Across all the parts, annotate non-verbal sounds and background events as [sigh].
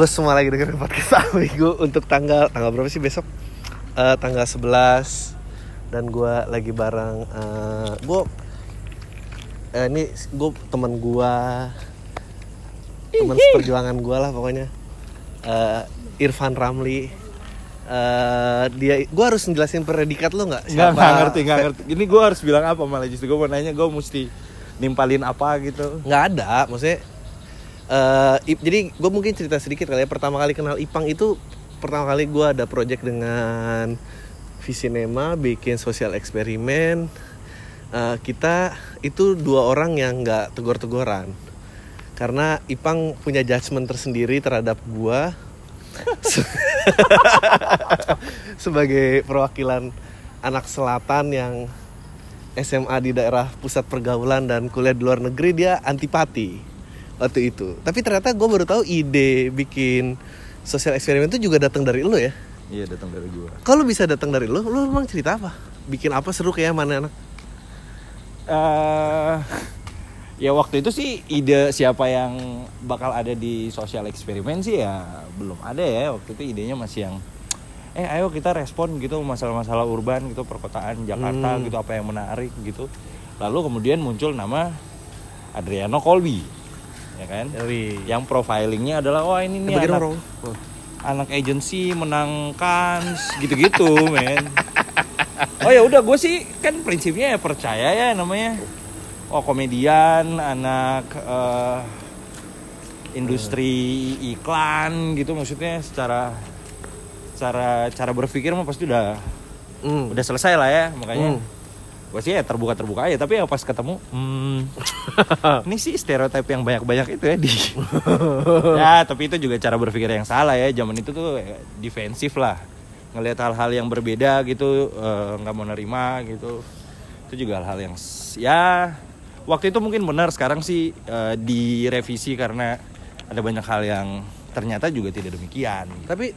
Lo semua lagi dengerin podcast Amigo untuk tanggal tanggal berapa sih besok? Eh, tanggal 11 dan gua lagi bareng eh gua eh, ini gue teman gua. Teman seperjuangan gua lah pokoknya. Eh, Irfan Ramli. Eh dia gua harus ngejelasin predikat lo nggak? Nggak, nggak ngerti, nggak ngerti. Ini gue harus bilang apa malah justru. Gue mau nanya gue mesti nimpalin apa gitu. nggak ada maksudnya Ip- jadi gue mungkin cerita sedikit kali ya. Pertama kali kenal Ipang itu pertama kali gue ada project dengan Visinema bikin sosial eksperimen. Eh, kita itu dua orang yang nggak tegur-teguran karena Ipang punya judgement tersendiri terhadap gua Se- [laughs] sebagai perwakilan anak selatan yang SMA di daerah pusat pergaulan dan kuliah di luar negeri dia antipati waktu itu. Tapi ternyata gue baru tahu ide bikin sosial eksperimen itu juga datang dari lo ya. Iya datang dari gue. Kalau bisa datang dari lo, lo emang cerita apa? Bikin apa seru kayak mana anak? eh ya waktu itu sih ide siapa yang bakal ada di sosial eksperimen sih ya belum ada ya waktu itu idenya masih yang eh ayo kita respon gitu masalah-masalah urban gitu perkotaan Jakarta Hmm. gitu apa yang menarik gitu lalu kemudian muncul nama Adriano Colby ya kan? Dari yang profilingnya adalah wah ini nih Bagi anak, dong, anak agency menangkan gitu-gitu [laughs] men. Oh ya udah gue sih kan prinsipnya ya percaya ya namanya. Oh komedian anak eh, industri iklan gitu maksudnya secara cara cara berpikir mah pasti udah Hmm. udah selesai lah ya makanya. Hmm. Gue sih ya terbuka terbuka aja tapi ya pas ketemu hmm, [laughs] ini sih stereotip yang banyak banyak itu ya di [laughs] ya tapi itu juga cara berpikir yang salah ya zaman itu tuh ya, defensif lah. Ngelihat hal-hal yang berbeda gitu eh, nggak mau nerima gitu. Itu juga hal-hal yang ya waktu itu mungkin benar sekarang sih eh, direvisi karena ada banyak hal yang ternyata juga tidak demikian. Tapi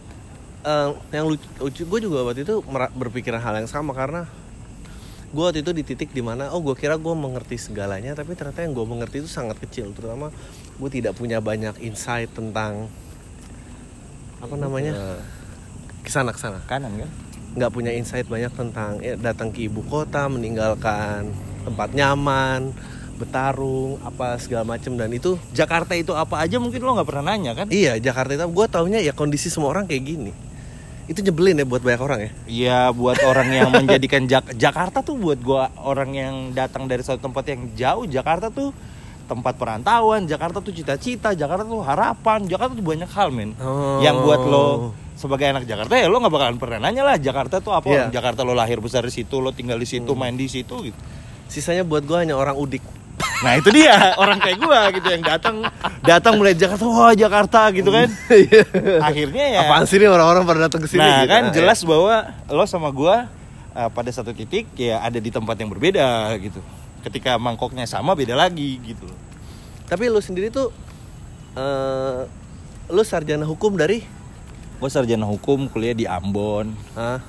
eh, yang lucu, lucu gue juga waktu itu berpikiran hal yang sama karena gue waktu itu di titik di mana oh gue kira gue mengerti segalanya tapi ternyata yang gue mengerti itu sangat kecil. Terutama gue tidak punya banyak insight tentang apa namanya Eh, ke sana ke sana. Kanan kan? Nggak punya insight banyak tentang ya, datang ke ibu kota meninggalkan tempat nyaman bertarung apa segala macam dan itu Jakarta itu apa aja mungkin lo nggak pernah nanya kan? Iya Jakarta itu gue taunya ya kondisi semua orang kayak gini itu nyebelin ya buat banyak orang ya? Iya buat orang yang [laughs] menjadikan Jak- Jakarta tuh buat gua orang yang datang dari suatu tempat yang jauh Jakarta tuh tempat perantauan Jakarta tuh cita-cita Jakarta tuh harapan Jakarta tuh banyak hal men. Oh. yang buat lo sebagai anak Jakarta ya lo nggak bakalan pernah nanya lah Jakarta tuh apa. Orang Jakarta lo lahir besar di situ lo tinggal di situ main di situ gitu. Sisanya buat gue hanya orang udik nah itu dia orang kayak gua gitu yang datang datang melihat Jakarta wah Jakarta gitu kan akhirnya ya apaan sih nih orang-orang pada datang ke sini Nah gitu. kan Nah, jelas bahwa lo sama gua uh, pada satu titik ya ada di tempat yang berbeda gitu. Ketika mangkoknya sama beda lagi gitu. tapi lu sendiri tuh eh lu sarjana hukum dari Gue sarjana hukum kuliah di Ambon. ah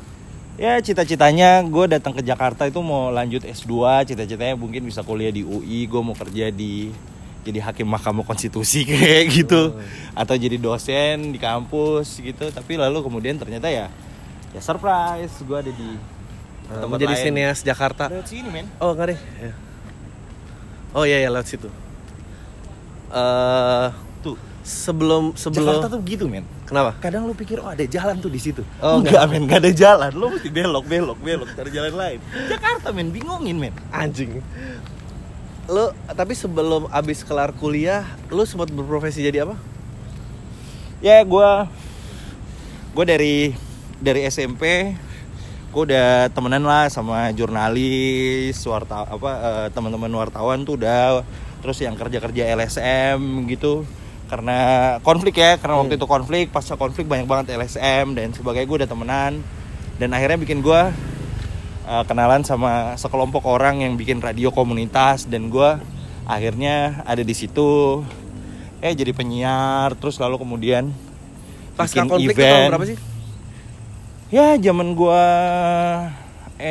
Ya cita-citanya gue datang ke Jakarta itu mau lanjut S2 Cita-citanya mungkin bisa kuliah di UI Gue mau kerja di jadi hakim mahkamah konstitusi [laughs] kayak gitu. Atau jadi dosen di kampus gitu. Tapi lalu kemudian ternyata ya Ya surprise gue ada di eh, tempat menjadi lain. sineas Jakarta. Lewat sini men. Oh enggak deh. Ya. oh iya ya lewat situ. Eh Tuh. sebelum sebelum Jakarta tuh gitu men kenapa? Kadang lu pikir oh ada jalan tuh di situ. Oh, enggak men enggak ada jalan. Lu mesti belok belok belok cari jalan lain. Jakarta men bingungin men. Anjing. Lu tapi sebelum abis kelar kuliah lu sempat berprofesi jadi apa? Ya gue gue dari dari SMP gue udah temenan lah sama jurnalis warta apa eh, teman-teman wartawan tuh udah. Terus yang kerja kerja LSM gitu karena konflik ya karena waktu itu konflik pasca konflik banyak banget LSM dan sebagainya gue udah temenan. Dan akhirnya bikin gue uh, kenalan sama sekelompok orang yang bikin radio komunitas dan gue akhirnya ada di situ. Eh jadi penyiar terus lalu kemudian pasca bikin konflik itu event. tahun berapa sih? Ya zaman gue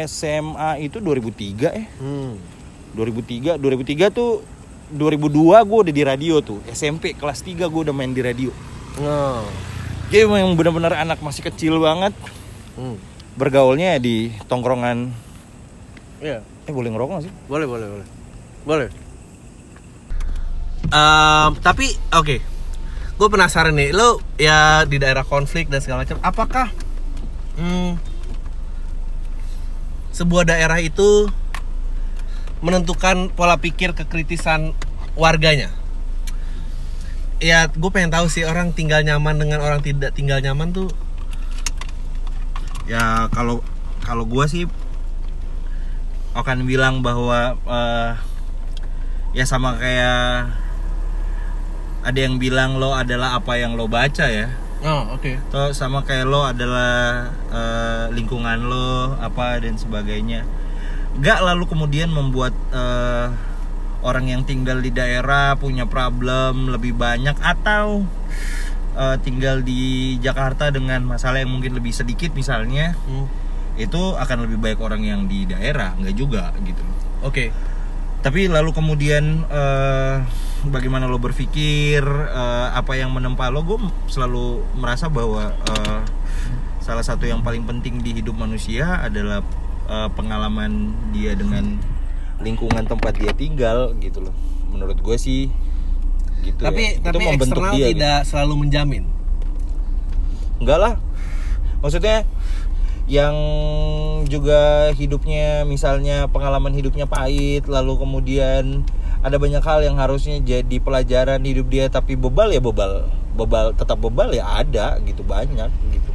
SMA itu 2003 eh. Hmm. 2003 2003 tuh 2002 gue udah di radio tuh SMP kelas 3 gue udah main di radio Oh. Dia memang benar-benar anak masih kecil banget. Hmm. Bergaulnya di tongkrongan. Iya. Eh boleh ngerokok gak sih? Boleh, boleh, boleh. Boleh. Ehm, tapi oke. Gue penasaran nih, lo ya di daerah konflik dan segala macam, apakah hmm, sebuah daerah itu menentukan pola pikir kekritisan warganya? Ya, gue pengen tahu sih orang tinggal nyaman dengan orang tidak tinggal nyaman tuh. Ya kalau kalau gua sih akan bilang bahwa eh, ya sama kayak ada yang bilang lo adalah apa yang lo baca ya. Oh, oke. Atau sama kayak lo adalah eh, lingkungan lo apa dan sebagainya. Gak lalu kemudian membuat eh, orang yang tinggal di daerah punya problem lebih banyak atau eh, tinggal di Jakarta dengan masalah yang mungkin lebih sedikit misalnya Hmm. itu akan lebih baik orang yang di daerah nggak juga gitu. Oke. Tapi lalu kemudian eh, bagaimana lo berpikir eh, apa yang menempa lo, gue selalu merasa bahwa eh, salah satu yang paling penting di hidup manusia adalah eh, pengalaman dia dengan lingkungan tempat dia tinggal gitu loh. Menurut gue sih gitu. Tapi ya. Itu tapi membentuk eksternal dia, gitu. tidak selalu menjamin. Enggak lah. Maksudnya yang juga hidupnya misalnya pengalaman hidupnya pahit lalu kemudian ada banyak hal yang harusnya jadi pelajaran hidup dia tapi bebal ya bebal bebal tetap bebal ya ada gitu banyak gitu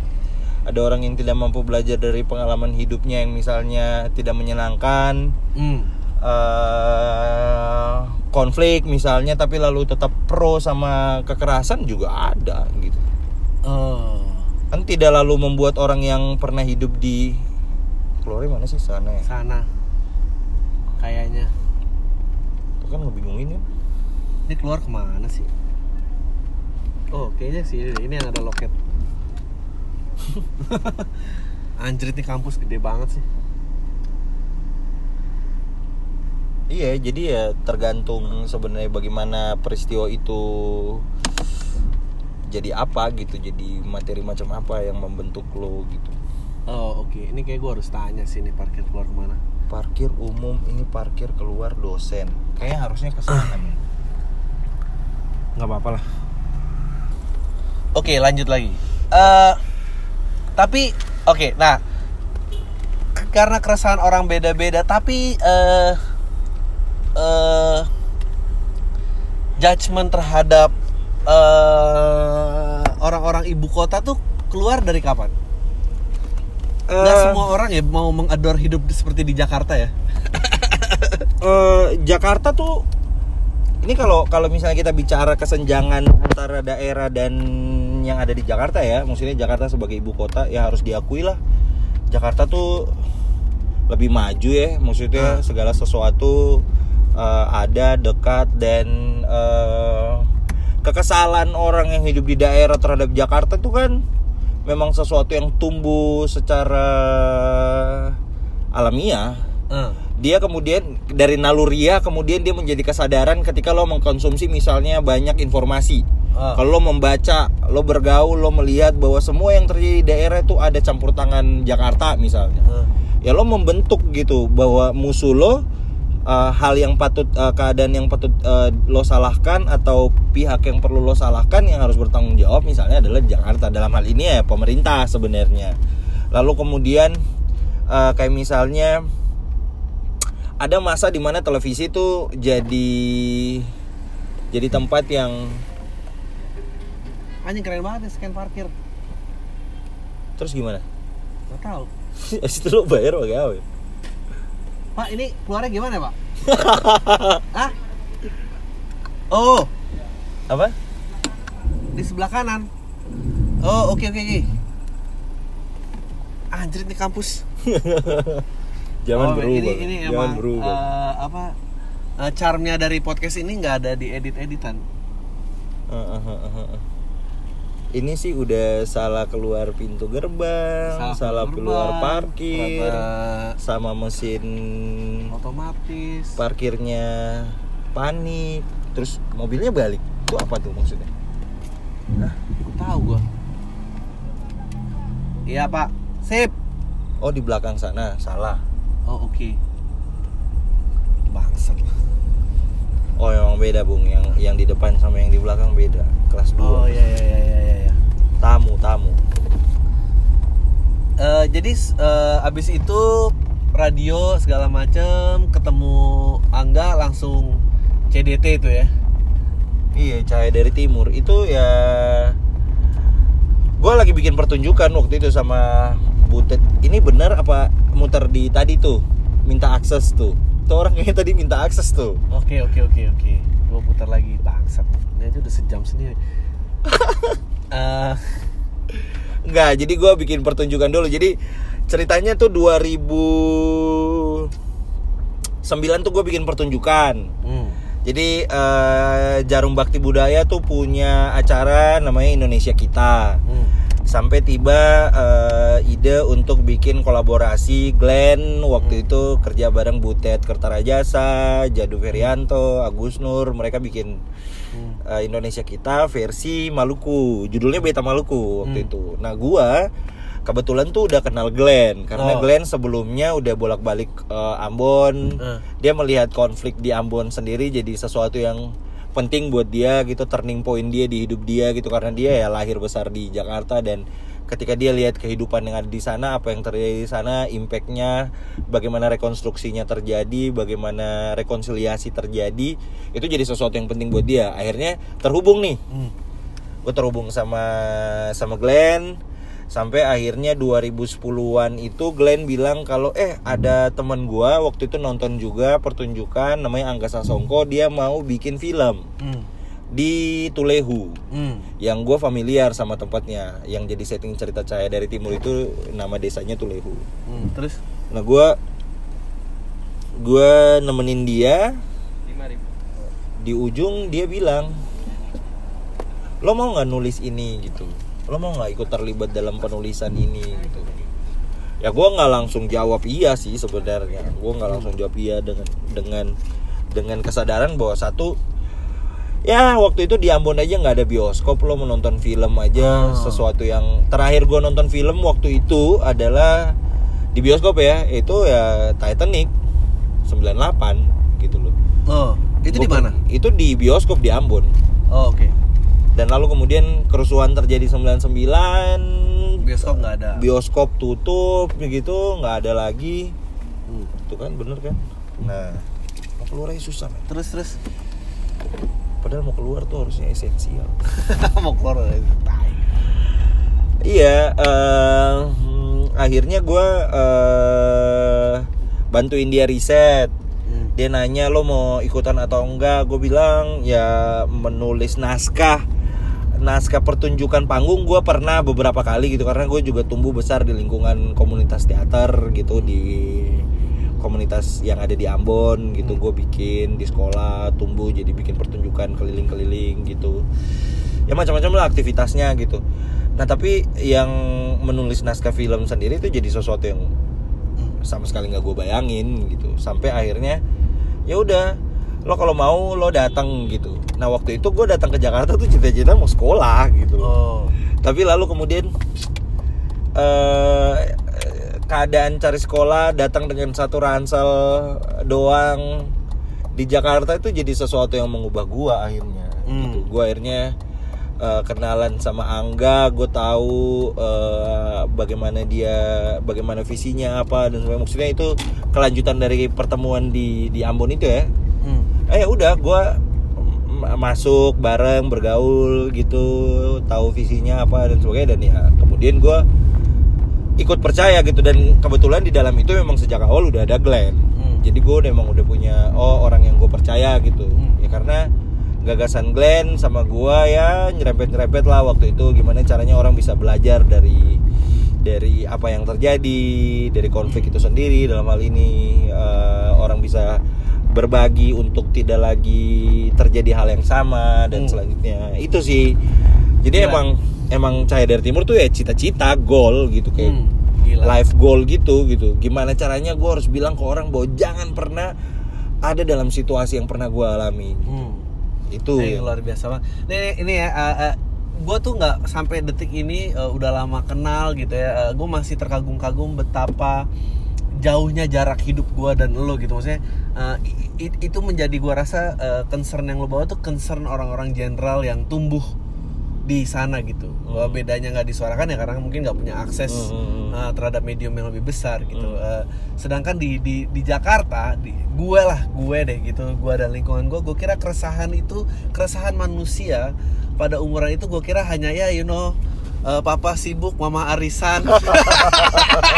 ada orang yang tidak mampu belajar dari pengalaman hidupnya yang misalnya tidak menyenangkan Hmm. eh konflik misalnya tapi lalu tetap pro sama kekerasan juga ada gitu Oh. kan tidak lalu membuat orang yang pernah hidup di keluarnya mana sih sana ya Sana. Kayaknya. itu kan ngebingungin ya Ini keluar ke mana sih? Oh, kayaknya sih ini yang ada loket. [laughs] Anjir ini kampus gede banget sih. iya jadi ya tergantung sebenarnya bagaimana peristiwa itu jadi apa gitu jadi materi macam apa yang membentuk lo gitu Oh, oke. Ini kayak gue harus tanya sih ini parkir keluar ke mana. parkir umum ini parkir keluar dosen kayaknya harusnya ke sana men. nggak apa-apa lah. Oke, lanjut lagi. Eh, tapi oke, nah k- karena keresahan orang beda-beda, tapi eh eh judgement terhadap eh orang-orang ibu kota tuh keluar dari kapan? Nggak Eh, semua orang ya mau mengador hidup seperti di Jakarta ya. [coughs] eh, Jakarta tuh ini kalau kalau misalnya kita bicara kesenjangan antara daerah dan yang ada di Jakarta ya, maksudnya Jakarta sebagai ibu kota ya harus diakui lah. Jakarta tuh lebih maju ya, maksudnya segala sesuatu eh, ada dekat dan eh, kekesalan orang yang hidup di daerah terhadap Jakarta tuh kan memang sesuatu yang tumbuh secara alamiah. Eh, dia kemudian dari naluria kemudian dia menjadi kesadaran ketika lo mengkonsumsi misalnya banyak informasi Ah. kalau lo membaca lo bergaul lo melihat bahwa semua yang terjadi di daerah itu ada campur tangan Jakarta misalnya eh. ya lo membentuk gitu bahwa musuh lo uh, hal yang patut uh, keadaan yang patut uh, lo salahkan atau pihak yang perlu lo salahkan yang harus bertanggung jawab misalnya adalah Jakarta dalam hal ini ya pemerintah sebenarnya lalu kemudian uh, kayak misalnya ada masa di mana televisi itu jadi jadi tempat yang Anjing keren banget ya scan parkir. terus gimana Gak tahu. [laughs] Abis itu lo bayar pakai apa ya? Pak, ini keluarnya gimana, Pak? [laughs] Hah? Oh, apa di sebelah kanan. Oh, oke oke oke. Anjir ini kampus. [laughs] Jangan Oh, berubah Ini ini Jangan emang berubah eh, apa? eh, charmnya dari podcast ini nggak ada di edit-editan. Ini sih udah salah keluar pintu gerbang, salah, keluar gerbang, parkir, ternyata sama mesin otomatis. parkirnya panik, terus mobilnya balik. Itu apa tuh maksudnya? Hah? tahu gua. Iya pak. Sip. Oh di belakang sana, salah. Oh oke. Bangsat. Oh emang beda bung, yang yang di depan sama yang di belakang beda. Kelas 2 Oh iya iya iya iya iya. Tamu tamu. Eh, jadi eh, abis itu radio segala macem ketemu Angga langsung CDT itu ya. Iya cahaya dari timur itu ya. Gue lagi bikin pertunjukan waktu itu sama Butet. Ini bener apa muter di tadi tuh? Minta akses tuh. Itu orang kayaknya tadi minta akses tuh. Oke oke oke oke. Gue putar lagi bangsat. Ini aja udah sejam sendiri. [laughs] Eh, Enggak, jadi gue bikin pertunjukan dulu. Jadi ceritanya tuh 2009 tuh gue bikin pertunjukan. hmm. Jadi eh, Jarum Bakti Budaya tuh punya acara namanya Indonesia Kita. Hmm. Sampai tiba eh, ide untuk bikin kolaborasi Glenn waktu itu kerja bareng Butet Kertarajasa, Jadu Ferianto, Agus Nur, mereka bikin Hmm. eh, Indonesia Kita versi Maluku. Judulnya Beta Maluku waktu Hmm. itu. Nah, gua kebetulan tuh udah kenal Glenn karena Oh. Glenn sebelumnya udah bolak-balik eh, Ambon. Eh. Dia melihat konflik di Ambon sendiri jadi sesuatu yang penting buat dia gitu turning point dia di hidup dia gitu. Karena dia ya lahir besar di Jakarta dan ketika dia lihat kehidupan yang ada di sana apa yang terjadi di sana impactnya bagaimana rekonstruksinya terjadi bagaimana rekonsiliasi terjadi itu jadi sesuatu yang penting buat dia. Akhirnya terhubung nih. Hmm. gue terhubung sama sama Glenn sampai akhirnya 2010-an itu Glenn bilang kalau eh ada teman gua waktu itu nonton juga pertunjukan namanya Angga Sasongko dia mau bikin film Hmm. di Tulehu Hmm. yang gue familiar sama tempatnya yang jadi setting cerita Cahaya dari Timur itu nama desanya Tulehu Hmm. Terus? nah gua gua nemenin dia di ujung dia bilang lo mau nggak nulis ini gitu lo mau nggak ikut terlibat dalam penulisan ini gitu ya gua nggak langsung jawab iya sih sebenarnya gua nggak langsung jawab iya dengan dengan dengan kesadaran bahwa satu ya waktu itu di Ambon aja nggak ada bioskop lo menonton film aja Ah. sesuatu yang terakhir gua nonton film waktu itu adalah di bioskop ya itu ya Titanic 98 gitu loh Oh, itu di mana? Itu di bioskop di Ambon. Oh, oke. Dan lalu kemudian kerusuhan terjadi 99, Bioskop nggak ada. bioskop tutup gitu, nggak ada lagi. Hmm. Itu kan bener kan? Nah, mau keluar aja susah men. Terus terus Padahal mau keluar tuh harusnya esensial. [laughs] mau keluar. Iya, hmm, akhirnya gue eh, bantuin dia riset. Hmm. Dia nanya lo mau ikutan atau enggak? Gue bilang ya menulis naskah naskah pertunjukan panggung gue pernah beberapa kali gitu karena gue juga tumbuh besar di lingkungan komunitas teater gitu di komunitas yang ada di Ambon gitu. Gue bikin di sekolah tumbuh jadi bikin pertunjukan keliling-keliling gitu. Ya macam-macam lah aktivitasnya gitu. Nah tapi yang menulis naskah film sendiri itu jadi sesuatu yang sama sekali nggak gue bayangin gitu. Sampai akhirnya ya udah lo kalau mau lo datang gitu. Nah waktu itu gue datang ke Jakarta tuh cita-cita mau sekolah gitu Oh. tapi lalu kemudian eh keadaan cari sekolah datang dengan satu ransel doang di Jakarta itu jadi sesuatu yang mengubah gua akhirnya. Hmm. gitu. Gua akhirnya eh, kenalan sama Angga gue tahu eh, bagaimana dia bagaimana visinya apa dan sebagainya. Maksudnya itu kelanjutan dari pertemuan di di Ambon itu ya Hmm. eh ya udah gue masuk bareng bergaul gitu tahu visinya apa dan sebagainya. Dan ya kemudian gue ikut percaya gitu. Dan kebetulan di dalam itu memang sejak awal udah ada Glenn. Hmm. jadi gue memang udah punya oh orang yang gue percaya gitu. Hmm. ya karena gagasan Glenn sama gue ya nyerempet nyerempet lah waktu itu. Gimana caranya orang bisa belajar dari dari apa yang terjadi dari konflik itu sendiri dalam hal ini. Eh, orang bisa berbagi untuk tidak lagi terjadi hal yang sama dan Hmm. selanjutnya itu sih jadi Gila. emang emang cahaya dari timur tuh ya cita-cita goal gitu kayak Hmm. Gila. life goal gitu gitu gimana caranya gue harus bilang ke orang bahwa jangan pernah ada dalam situasi yang pernah gue alami Hmm. itu ya. luar biasa banget. Nih, ini, ini ya, uh, uh, gue tuh nggak sampai detik ini uh, udah lama kenal gitu ya. Uh, gue masih terkagum-kagum betapa jauhnya jarak hidup gue dan lo gitu. Maksudnya uh, i- i- itu menjadi gue rasa uh, concern yang lo bawa tuh concern orang-orang jenderal yang tumbuh di sana gitu. Bahwa bedanya nggak disuarakan ya karena mungkin nggak punya akses Hmm. uh, terhadap medium yang lebih besar gitu. Uh, sedangkan di di di Jakarta di gue lah gue deh gitu gue dan lingkungan gue gue kira keresahan itu keresahan manusia pada umuran itu gue kira hanya ya you know uh, papa sibuk mama arisan [laughs]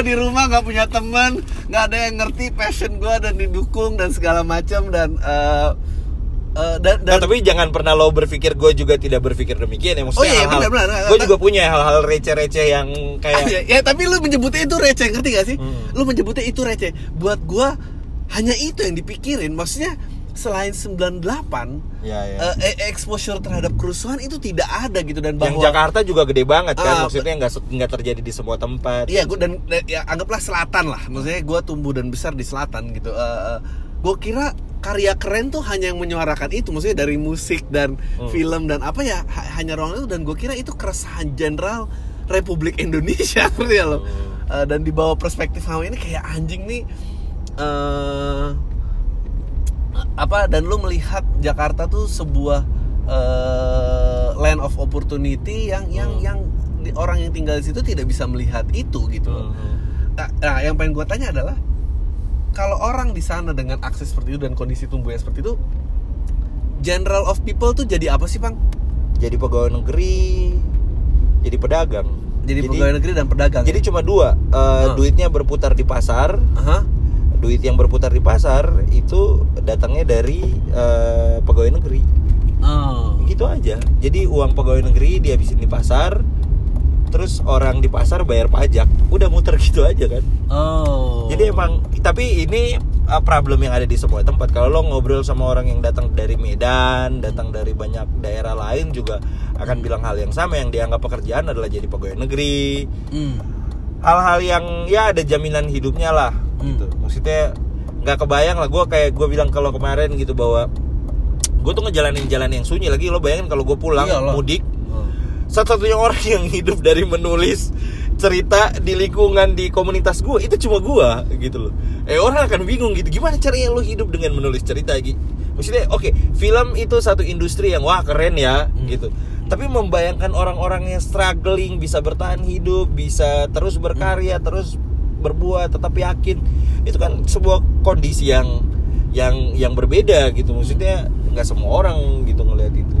gue di rumah nggak punya teman nggak ada yang ngerti passion gue dan didukung dan segala macam dan uh, uh, dan, Nah, dan tapi jangan pernah lo berpikir gue juga tidak berpikir demikian ya maksudnya Oh iya, hal-hal- benar, benar. gue juga punya hal-hal receh-receh yang kayak ya, ya, tapi lu menyebutnya itu receh ngerti gak sih? Hmm. Lu menyebutnya itu receh. Buat gua hanya itu yang dipikirin. Maksudnya selain 98 ya, ya. eh, exposure terhadap kerusuhan itu tidak ada gitu dan yang bahwa Jakarta juga gede banget kan Ah, maksudnya nggak nggak terjadi di semua tempat Iya, gua dan ya anggaplah selatan lah. Maksudnya gua tumbuh dan besar di selatan gitu. Eh, eh, gua kira karya keren tuh hanya yang menyuarakan itu, maksudnya dari musik dan Hmm. film dan apa ya ha- hanya ruang itu dan gue kira itu keresahan jenderal Republik Indonesia [laughs] ngerti ya lo. Eh, dan di bawah perspektif kamu ini kayak anjing nih apa dan lu melihat Jakarta tuh sebuah eh, land of opportunity yang yang Hmm. yang di- orang yang tinggal di situ tidak bisa melihat itu gitu loh. Hmm. Nah, nah, yang pengen gue tanya adalah kalau orang di sana dengan akses seperti itu dan kondisi tumbuh yang seperti itu, general of people tuh jadi apa sih, Bang? jadi pegawai negeri jadi pedagang Jadi, pegawai negeri dan pedagang. jadi cuma dua eh, Ah. duitnya berputar di pasar Aha. Duit yang berputar di pasar itu datangnya dari eh, pegawai negeri. Oh. gitu aja. Jadi uang pegawai negeri dihabisin di pasar terus orang di pasar bayar pajak. Udah muter [laughs] gitu aja kan. Oh. jadi emang tapi ini uh, problem yang ada di semua tempat. Kalau lo ngobrol sama orang yang datang dari Medan datang dari banyak daerah lain juga akan bilang hal yang sama. Yang dianggap pekerjaan adalah jadi pegawai negeri. Hmm. hal-hal yang ya ada jaminan hidupnya lah Hmm. gitu maksudnya nggak kebayang lah gue kayak gue bilang kalau kemarin gitu bahwa gue tuh ngejalanin jalan yang sunyi lagi lo bayangin kalau gue pulang Iyalah. mudik Oh. satu-satunya orang yang hidup dari menulis cerita di lingkungan di komunitas gue itu cuma gue gitu loh eh orang akan bingung gitu gimana caranya lo hidup dengan menulis cerita gitu maksudnya oke film itu satu industri yang wah keren ya Hmm. gitu tapi membayangkan orang-orang yang struggling bisa bertahan hidup bisa terus berkarya terus berbuat tetap yakin. Itu kan sebuah kondisi yang yang yang berbeda gitu. Maksudnya nggak semua orang gitu ngelihat itu.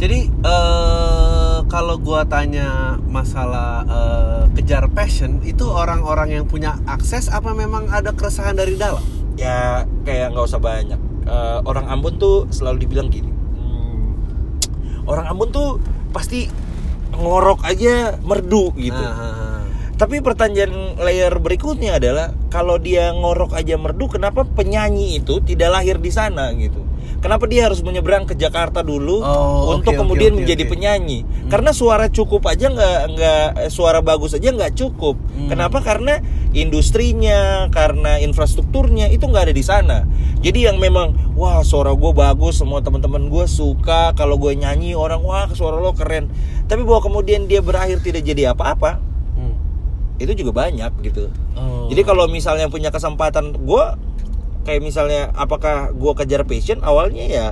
Jadi eh kalau gua tanya masalah eh, kejar passion itu orang-orang yang punya akses apa memang ada keresahan dari dalam? ya kayak nggak usah banyak. Eh, orang Ambon tuh selalu dibilang gini. Hmm, orang Ambon tuh pasti ngorok aja merdu gitu. Ah. Tapi pertanyaan layer berikutnya adalah kalau dia ngorok aja merdu kenapa penyanyi itu tidak lahir di sana gitu kenapa dia harus menyeberang ke Jakarta dulu Oh, untuk oke, kemudian oke, menjadi oke. penyanyi karena suara cukup aja nggak nggak suara bagus aja nggak cukup Hmm. kenapa karena industrinya karena infrastrukturnya itu nggak ada di sana jadi yang memang wah suara gue bagus semua teman-teman gue suka kalau gue nyanyi orang wah suara lo keren tapi bahwa kemudian dia berakhir tidak jadi apa-apa Hmm. Itu juga banyak gitu Oh. jadi kalau misalnya punya kesempatan gue kayak misalnya apakah gue kejar passion awalnya ya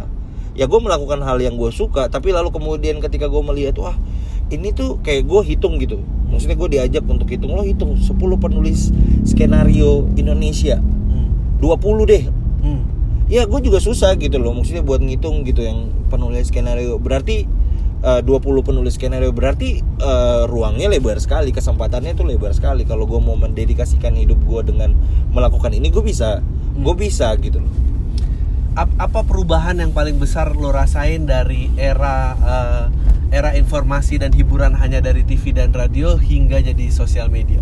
ya gue melakukan hal yang gue suka tapi lalu kemudian ketika gue melihat wah ini tuh kayak gue hitung gitu maksudnya gue diajak untuk hitung lo hitung 10 penulis skenario Indonesia Hmm. 20 deh Hmm. ya gue juga susah gitu loh maksudnya buat ngitung gitu yang penulis skenario berarti eh, 20 penulis skenario. Berarti eh, ruangnya lebar sekali kesempatannya tuh lebar sekali. Kalau gue mau mendedikasikan hidup gue dengan melakukan ini gue bisa gue bisa gitu loh. Ap- apa perubahan yang paling besar lo rasain dari era eh, era informasi dan hiburan hanya dari TV dan radio hingga jadi sosial media?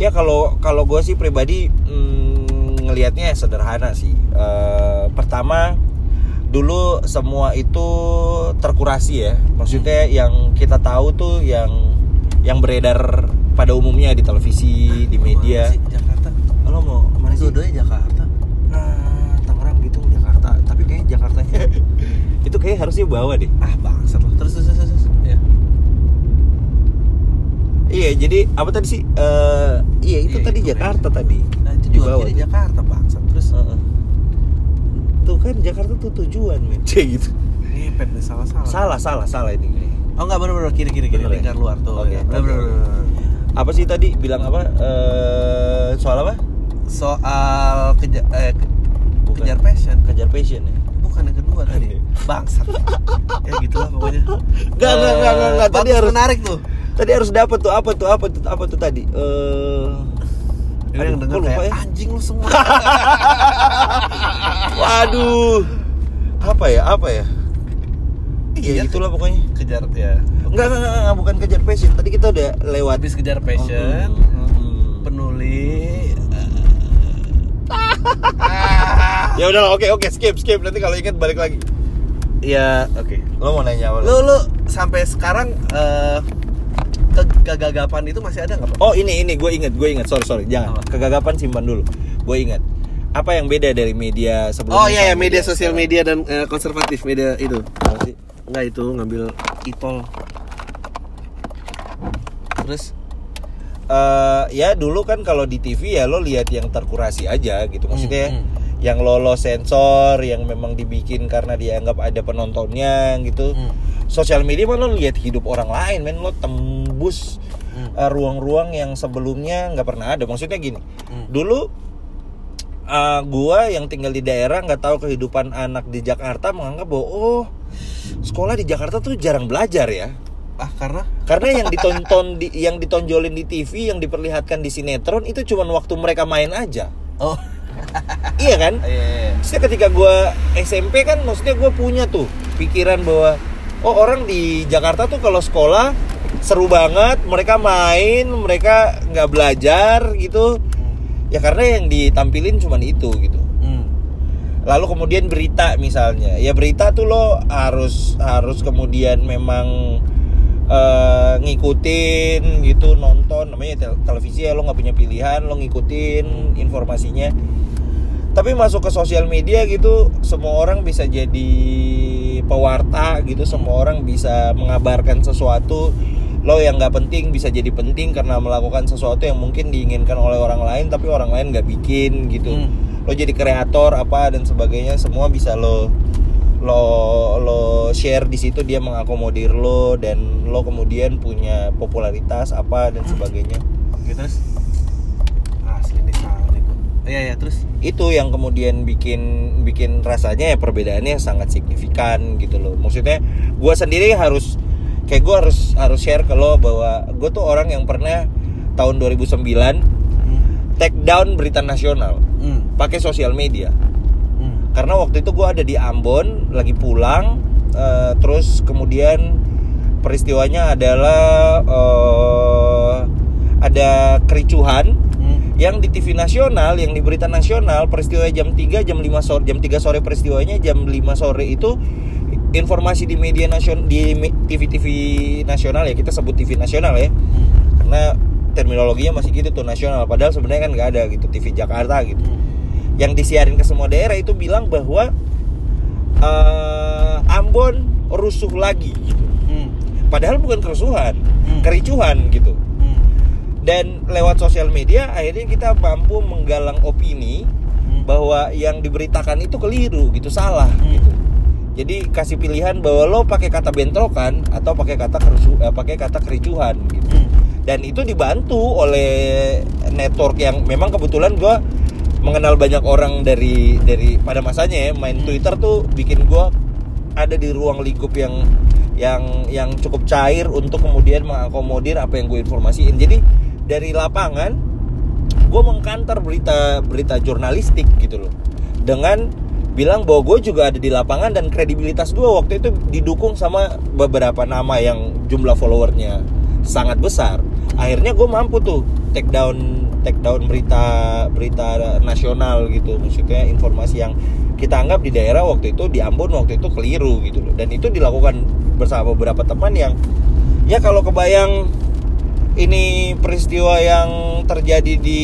ya kalau kalau gue sih pribadi mm, ngelihatnya sederhana sih. Eh, pertama dulu semua itu terkurasi ya maksudnya yang kita tahu tuh yang yang beredar pada umumnya di televisi di media sih, Jakarta. lo mau ke mana sih Dua-duanya Jakarta. nah Tangerang gitu Jakarta tapi kayak Jakartanya [laughs] itu kayak harusnya bawah deh Ah bangsat terus terus terus, terus. Ya. Iya, jadi apa tadi sih? Eh, iya itu Iya, tadi itu, Jakarta tadi. Nah itu Di juga tuh. Jakarta bangsa. Terus Heeh. Tuh kan Jakarta tuh tujuan, men. Kayak gitu. ngepet nih salah-salah. Salah, salah, salah ini. Oh enggak benar-benar kiri kiri kiri Bener ya? lingkar luar tuh. Oke, ya. Benar benar. Apa sih tadi bilang apa? Eh, soal apa? Soal kejar eh, ke- Bukan. kejar passion. Kejar passion ya. Bukan yang kedua tadi. Bangsat. ya gitulah pokoknya. Enggak, enggak, enggak, enggak, enggak. Tadi harus- menarik tuh. Tadi harus dapat tuh apa tuh apa tuh apa tuh tadi? Eh Ini yang aduh, denger gua lupa kayak ya. anjing lu semua. [laughs] Waduh. Apa ya? Apa ya? Iya, Iya. itulah pokoknya. kejar ya. Enggak, enggak, enggak, enggak, bukan kejar passion. Tadi kita udah lewat Habis kejar passion, Hmm, hmm. penuli [laughs] Ya udah, oke, oke, skip, skip. Nanti kalau ingat balik lagi. ya oke Lo mau nanya apa? lu lu sampai sekarang eh, ke kegagapan itu masih ada nggak? Oh ini ini gue inget gue inget sorry sorry jangan Apa? kegagapan simpan dulu gue inget apa yang beda dari media sebelumnya Oh iya ya media sosial media dan eh, konservatif media itu. Enggak itu ngambil itol. Terus Eh, ya dulu kan kalau di TV ya lo lihat yang terkurasi aja gitu maksudnya Hmm, yang lo lo sensor yang memang dibikin karena dianggap ada penontonnya gitu Hmm. sosial media mah lo lihat hidup orang lain men lo tembus Hmm. eh, ruang-ruang yang sebelumnya nggak pernah ada maksudnya gini Hmm. dulu eh, gua yang tinggal di daerah nggak tahu kehidupan anak di Jakarta menganggap bahwa oh sekolah di Jakarta tuh jarang belajar ya ah karena karena yang ditonton di, yang ditonjolin di TV yang diperlihatkan di sinetron itu cuma waktu mereka main aja oh [laughs] iya kan iya, iya. Maksudnya ketika gua SMP kan maksudnya gue punya tuh pikiran bahwa oh orang di Jakarta tuh kalau sekolah seru banget mereka main mereka nggak belajar gitu. Ya karena yang ditampilin cuma itu gitu. Hmm. lalu kemudian berita misalnya. Ya berita tuh lo harus harus kemudian memang eh, ngikutin gitu nonton. Namanya tel- televisi ya lo nggak punya pilihan lo ngikutin informasinya tapi masuk ke sosial media gitu semua orang bisa jadi pewarta gitu semua orang bisa mengabarkan sesuatu. Lo yang nggak penting bisa jadi penting karena melakukan sesuatu yang mungkin diinginkan oleh orang lain tapi orang lain nggak bikin gitu. Hmm. lo jadi kreator apa dan sebagainya semua bisa lo lo lo share di situ dia mengakomodir lo dan lo kemudian punya popularitas apa dan sebagainya. Oke terus asli nih salah nih gua. Iya ya terus itu yang kemudian bikin bikin rasanya ya perbedaannya sangat signifikan gitu loh maksudnya gue sendiri harus kayak gue harus harus share ke lo bahwa gue tuh orang yang pernah tahun 2009 hmm. take down berita nasional Hmm. pakai sosial media Hmm. karena waktu itu gue ada di Ambon lagi pulang eh, terus kemudian peristiwanya adalah eh, ada kericuhan. Yang di TV nasional yang di berita nasional peristiwa jam 3 jam 5 sore jam 3 sore peristiwanya jam 5 sore itu informasi di media nasional di TV-TV nasional ya kita sebut TV nasional ya Hmm. karena terminologinya masih gitu tuh nasional padahal sebenarnya kan nggak ada gitu TV Jakarta gitu Hmm. yang disiarin ke semua daerah itu bilang bahwa eh, Ambon rusuh lagi gitu. Hmm. Padahal bukan kerusuhan, Hmm. kericuhan gitu. Dan lewat sosial media akhirnya kita mampu menggalang opini Hmm. bahwa yang diberitakan itu keliru gitu, salah Hmm. gitu. Jadi kasih pilihan bahwa lo pakai kata bentrokan atau pakai kata kerusu, eh, pakai kata kericuhan gitu. Hmm. Dan itu dibantu oleh network yang memang kebetulan gua mengenal banyak orang dari dari pada masanya ya main Hmm. Twitter tuh bikin gua ada di ruang lingkup yang yang yang cukup cair untuk kemudian mengakomodir apa yang gue informasiin. Jadi dari lapangan gue mengkantar berita berita jurnalistik gitu loh. Dengan bilang bahwa gue juga ada di lapangan dan kredibilitas gue waktu itu didukung sama beberapa nama yang jumlah followernya sangat besar. Akhirnya gue mampu tuh take down take down berita berita nasional gitu. Maksudnya informasi yang kita anggap di daerah waktu itu di Ambon waktu itu keliru gitu loh. Dan itu dilakukan bersama beberapa teman yang ya kalau kebayang ini peristiwa yang terjadi di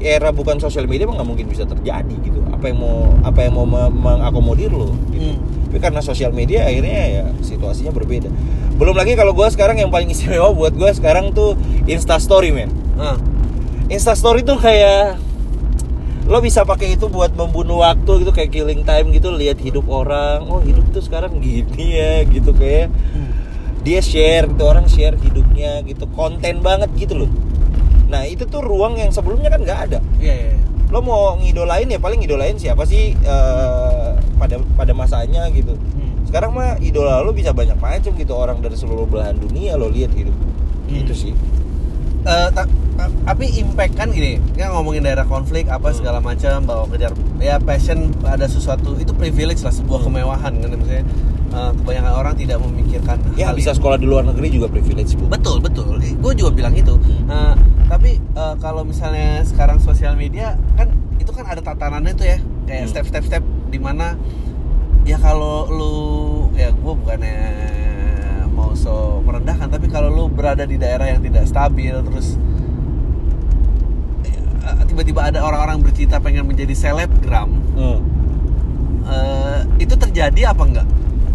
era bukan sosial media mah nggak mungkin bisa terjadi gitu apa yang mau apa yang mau me- mengakomodir lo gitu. Hmm. tapi karena sosial media akhirnya ya situasinya berbeda belum lagi kalau gue sekarang yang paling istimewa buat gue sekarang tuh Insta Story men Ah. Insta Story tuh kayak lo bisa pakai itu buat membunuh waktu gitu kayak killing time gitu lihat hidup orang oh hidup tuh sekarang gini ya gitu kayak Hmm. Dia share gitu orang share hidupnya gitu konten banget gitu loh nah itu tuh ruang yang sebelumnya kan nggak ada Iya, iya. iya. lo mau ngidolain ya paling ngidolain siapa sih eh, pada pada masanya gitu Hmm. sekarang mah idola lo bisa banyak macam gitu orang dari seluruh belahan dunia lo lihat hidup Hmm. itu sih Eh, ta- ta- tapi impact kan gini kan ngomongin daerah konflik apa Hmm. segala macam bahwa kejar ya passion ada sesuatu itu privilege lah sebuah Hmm. kemewahan kan maksudnya eh, kebanyakan orang tidak memikirkan ya hal bisa itu. sekolah di luar negeri juga privilege bu betul betul gue juga bilang itu. Eh, tapi eh, kalau misalnya sekarang sosial media kan itu kan ada tatanannya tuh ya kayak Hmm. step step step di mana ya kalau lu ya gue bukannya so merendahkan. Tapi kalau lu berada di daerah yang tidak stabil terus eh, tiba-tiba ada orang-orang bercita pengen menjadi selebgram Hmm. eh, itu terjadi apa enggak?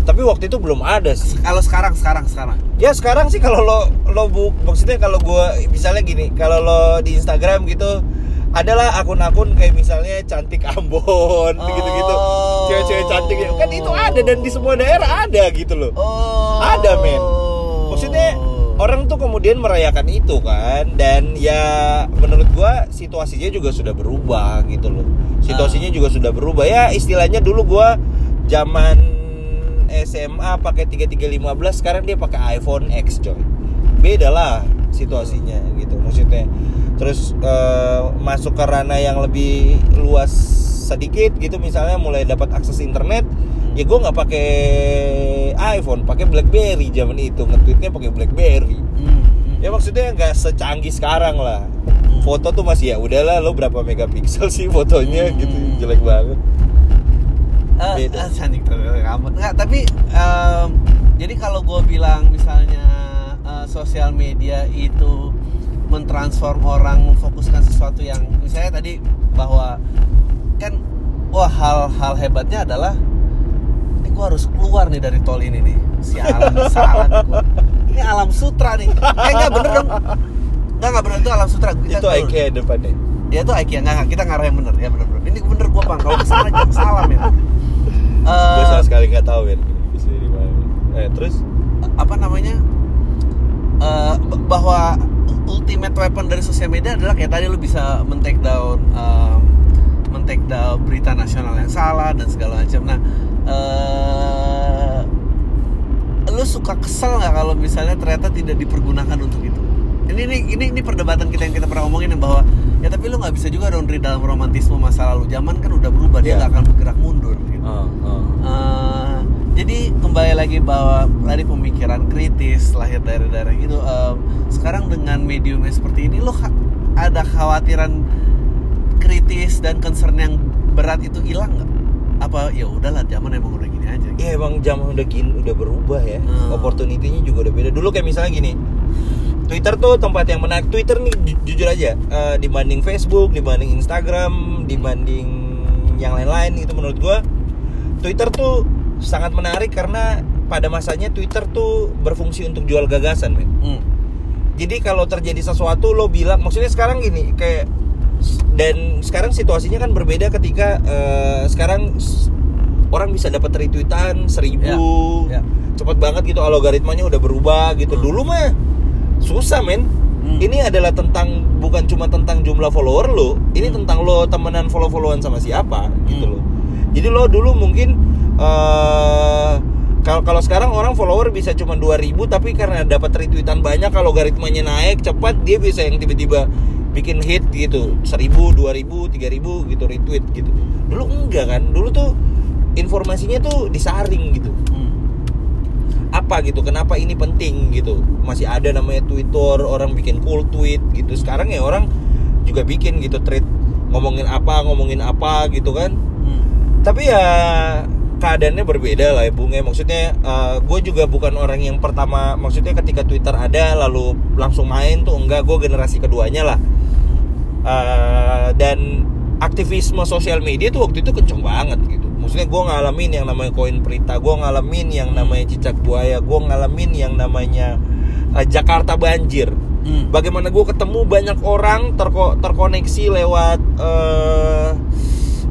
Tapi waktu itu belum ada sih. Kalau sekarang sekarang sekarang? Ya sekarang sih kalau lo lo bu maksudnya kalau gua misalnya gini kalau lo di Instagram gitu adalah akun-akun kayak misalnya cantik Ambon gitu-gitu Oh. cewek-cewek cantik gitu. kan itu ada dan di semua daerah ada gitu loh Oh. Ada, men. maksudnya orang tuh kemudian merayakan itu kan dan ya menurut gua situasinya juga sudah berubah gitu loh situasinya juga sudah berubah ya istilahnya dulu gua zaman SMA pakai 3315 sekarang dia pakai iPhone X coy beda lah situasinya gitu maksudnya terus eh, masuk ke ranah yang lebih luas sedikit gitu misalnya mulai dapat akses internet ya gue nggak pakai iPhone pakai BlackBerry zaman itu nge-tweetnya pakai BlackBerry Hmm, hmm. ya maksudnya nggak secanggih sekarang lah foto tuh masih ya udahlah lo berapa megapiksel sih fotonya Hmm. gitu jelek banget Beda. cantik tuh kamu nggak tapi em, jadi kalau gue bilang misalnya eh, sosial media itu mentransform orang memfokuskan sesuatu yang misalnya tadi bahwa kan wah hal-hal hebatnya adalah ini gue harus keluar nih dari tol ini nih. Sialan salah ini alam sutra nih. Eh nggak bener dong. Nggak nggak bener itu alam sutra. Kita itu. IKEA depannya. Ya itu IKEA. Enggak, enggak, kita ngarah yang bener. Ya bener bener. Ini bener gua bang, kalau ke sana jangan salah men. Eh, gue sama sekali nggak tahu ya eh terus? apa namanya? Eh, b- bahwa ultimate weapon dari sosial media adalah kayak tadi lu bisa men-take down eh, men-take down berita nasional yang salah dan segala macam. Nah, eh lu suka kesel nggak kalau misalnya ternyata tidak dipergunakan untuk itu? Ini ini ini, ini perdebatan kita yang kita pernah omongin yang bahwa ya tapi lu nggak bisa juga dong dalam romantisme masa lalu zaman kan udah berubah dia Iya. nggak akan bergerak mundur. Gitu. oh, oh. Eh, jadi kembali lagi bahwa tadi pemikiran kritis lahir dari daerah gitu. em, sekarang dengan mediumnya seperti ini, lo ha- ada khawatiran kritis dan concern yang berat itu hilang nggak? Apa ya udahlah zaman emang udah gini aja. Gitu. Ya emang zaman udah gini udah berubah ya. Hmm. Opportunity-nya juga udah beda. Dulu kayak misalnya gini. Twitter tuh tempat yang menarik. Twitter nih ju- jujur aja eh, dibanding Facebook, dibanding Instagram, dibanding yang lain-lain itu menurut gua Twitter tuh sangat menarik karena pada masanya Twitter tuh berfungsi untuk jual gagasan, men. Hmm. Jadi kalau terjadi sesuatu lo bilang, maksudnya sekarang gini kayak dan sekarang situasinya kan berbeda ketika eh, sekarang orang bisa dapat retweetan seribu, Ya, ya. cepet banget gitu algoritmanya udah berubah gitu. Hmm. Dulu mah susah men. Hmm. Ini adalah tentang bukan cuma tentang jumlah follower lo, ini Hmm. tentang lo temenan follow-followan sama siapa gitu Hmm. loh. Jadi lo dulu mungkin eh kalau kalau sekarang orang follower bisa cuma 2000 tapi karena dapat retweetan banyak kalau algoritmanya naik cepat dia bisa yang tiba-tiba bikin hit gitu 1000, 2000, 3000 gitu retweet gitu. Dulu enggak kan? Dulu tuh informasinya tuh disaring gitu Hmm. apa gitu kenapa ini penting gitu masih ada namanya Twitter orang bikin cool tweet gitu sekarang ya orang juga bikin gitu tweet ngomongin apa ngomongin apa gitu kan Hmm. tapi ya keadaannya berbeda lah ya Bung ya maksudnya gue juga bukan orang yang pertama maksudnya ketika Twitter ada lalu langsung main tuh enggak gue generasi keduanya lah. Eh, dan aktivisme sosial media tuh waktu itu kenceng banget gitu. Maksudnya gue ngalamin yang namanya koin perita gue ngalamin yang namanya cicak buaya gue ngalamin yang namanya eh, Jakarta banjir. Hmm. bagaimana gue ketemu banyak orang terko terkoneksi lewat eh,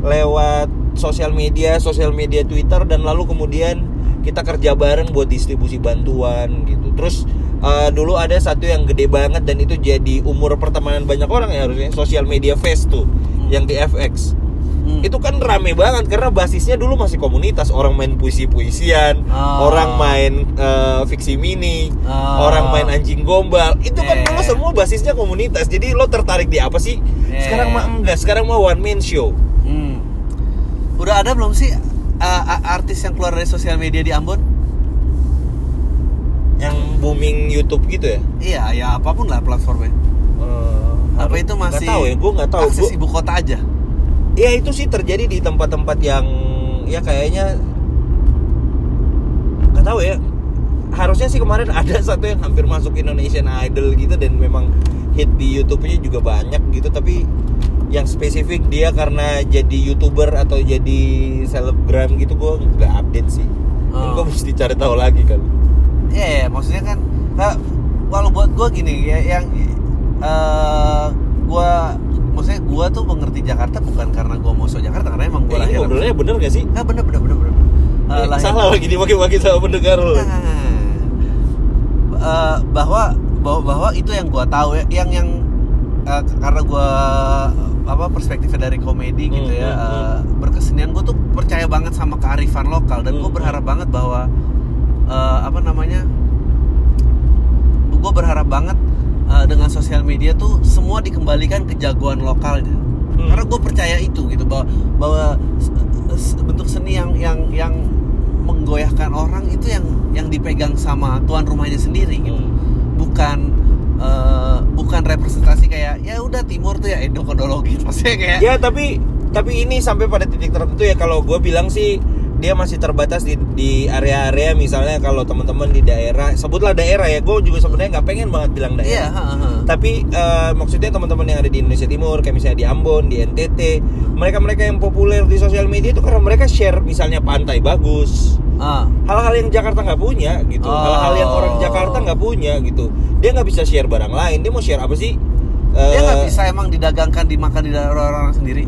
lewat sosial media sosial media Twitter dan lalu kemudian kita kerja bareng buat distribusi bantuan gitu terus eh, dulu ada satu yang gede banget dan itu jadi umur pertemanan banyak orang ya harusnya sosial media fest tuh yang di FX Hmm. itu kan rame banget karena basisnya dulu masih komunitas orang main puisi puisian Oh. orang main eh, fiksi mini Oh. orang main anjing gombal itu kan Eh. dulu semua basisnya komunitas jadi lo tertarik di apa sih Eh. sekarang mah enggak sekarang mah one man show Hmm. Udah ada belum sih uh, uh, artis yang keluar dari sosial media di Ambon? yang booming YouTube gitu ya Iya, ya apa pun lah platformnya. Apa itu masih nggak tahu ya gue nggak tahu akses Gua- ibu kota aja? ya itu sih terjadi di tempat-tempat yang ya kayaknya nggak tahu ya harusnya sih kemarin [laughs] ada satu yang hampir masuk Indonesian Idol gitu dan memang hit di YouTube-nya juga banyak gitu tapi yang spesifik dia karena jadi youtuber atau jadi selebgram gitu gue nggak update sih Oh. gue mesti cari tahu lagi kan Iya, yeah, maksudnya kan nah, kalau buat gue gini ya yang eh gua maksudnya gua tuh mengerti Jakarta bukan karena gua mau so Jakarta karena emang gua Eh, lahir. ngobrolnya bener gak sih? Nah, bener bener bener bener. Eh, Eh, lahir- salah lagi dimaki-maki sama pendengar lo Nah, eh, bahwa bahwa bahwa itu yang gua tahu ya yang yang eh, karena gua apa perspektifnya dari komedi gitu Hmm, ya. hmm, eh, berkesenian gue tuh percaya banget sama kearifan lokal dan gue Hmm, berharap banget bahwa eh, apa namanya gue berharap banget eh, dengan sosial media tuh semua dikembalikan ke jagoan lokalnya Hmm. karena gue percaya itu gitu bahwa bahwa bentuk seni yang yang yang menggoyahkan orang itu yang yang dipegang sama tuan rumahnya sendiri gitu. Hmm. bukan eh, bukan representasi kayak ya udah timur tuh ya endokronologi [laughs] maksudnya kayak Ya tapi tapi ini sampai pada titik tertentu ya. Kalau gue bilang sih dia masih terbatas di di area-area misalnya kalau teman-teman di daerah sebutlah daerah ya gue juga sebenarnya nggak pengen banget bilang iya daerah ha, ha. tapi eh, maksudnya teman-teman yang ada di Indonesia Timur kayak misalnya di Ambon di NTT mereka-mereka yang populer di sosial media itu karena mereka share misalnya pantai bagus. Hal-hal yang Jakarta nggak punya gitu. Oh. hal-hal yang orang Jakarta nggak punya gitu. Dia nggak bisa share barang lain. Dia mau share apa sih? Dia nggak Eh, bisa emang didagangkan dimakan di daerah orang-orang sendiri?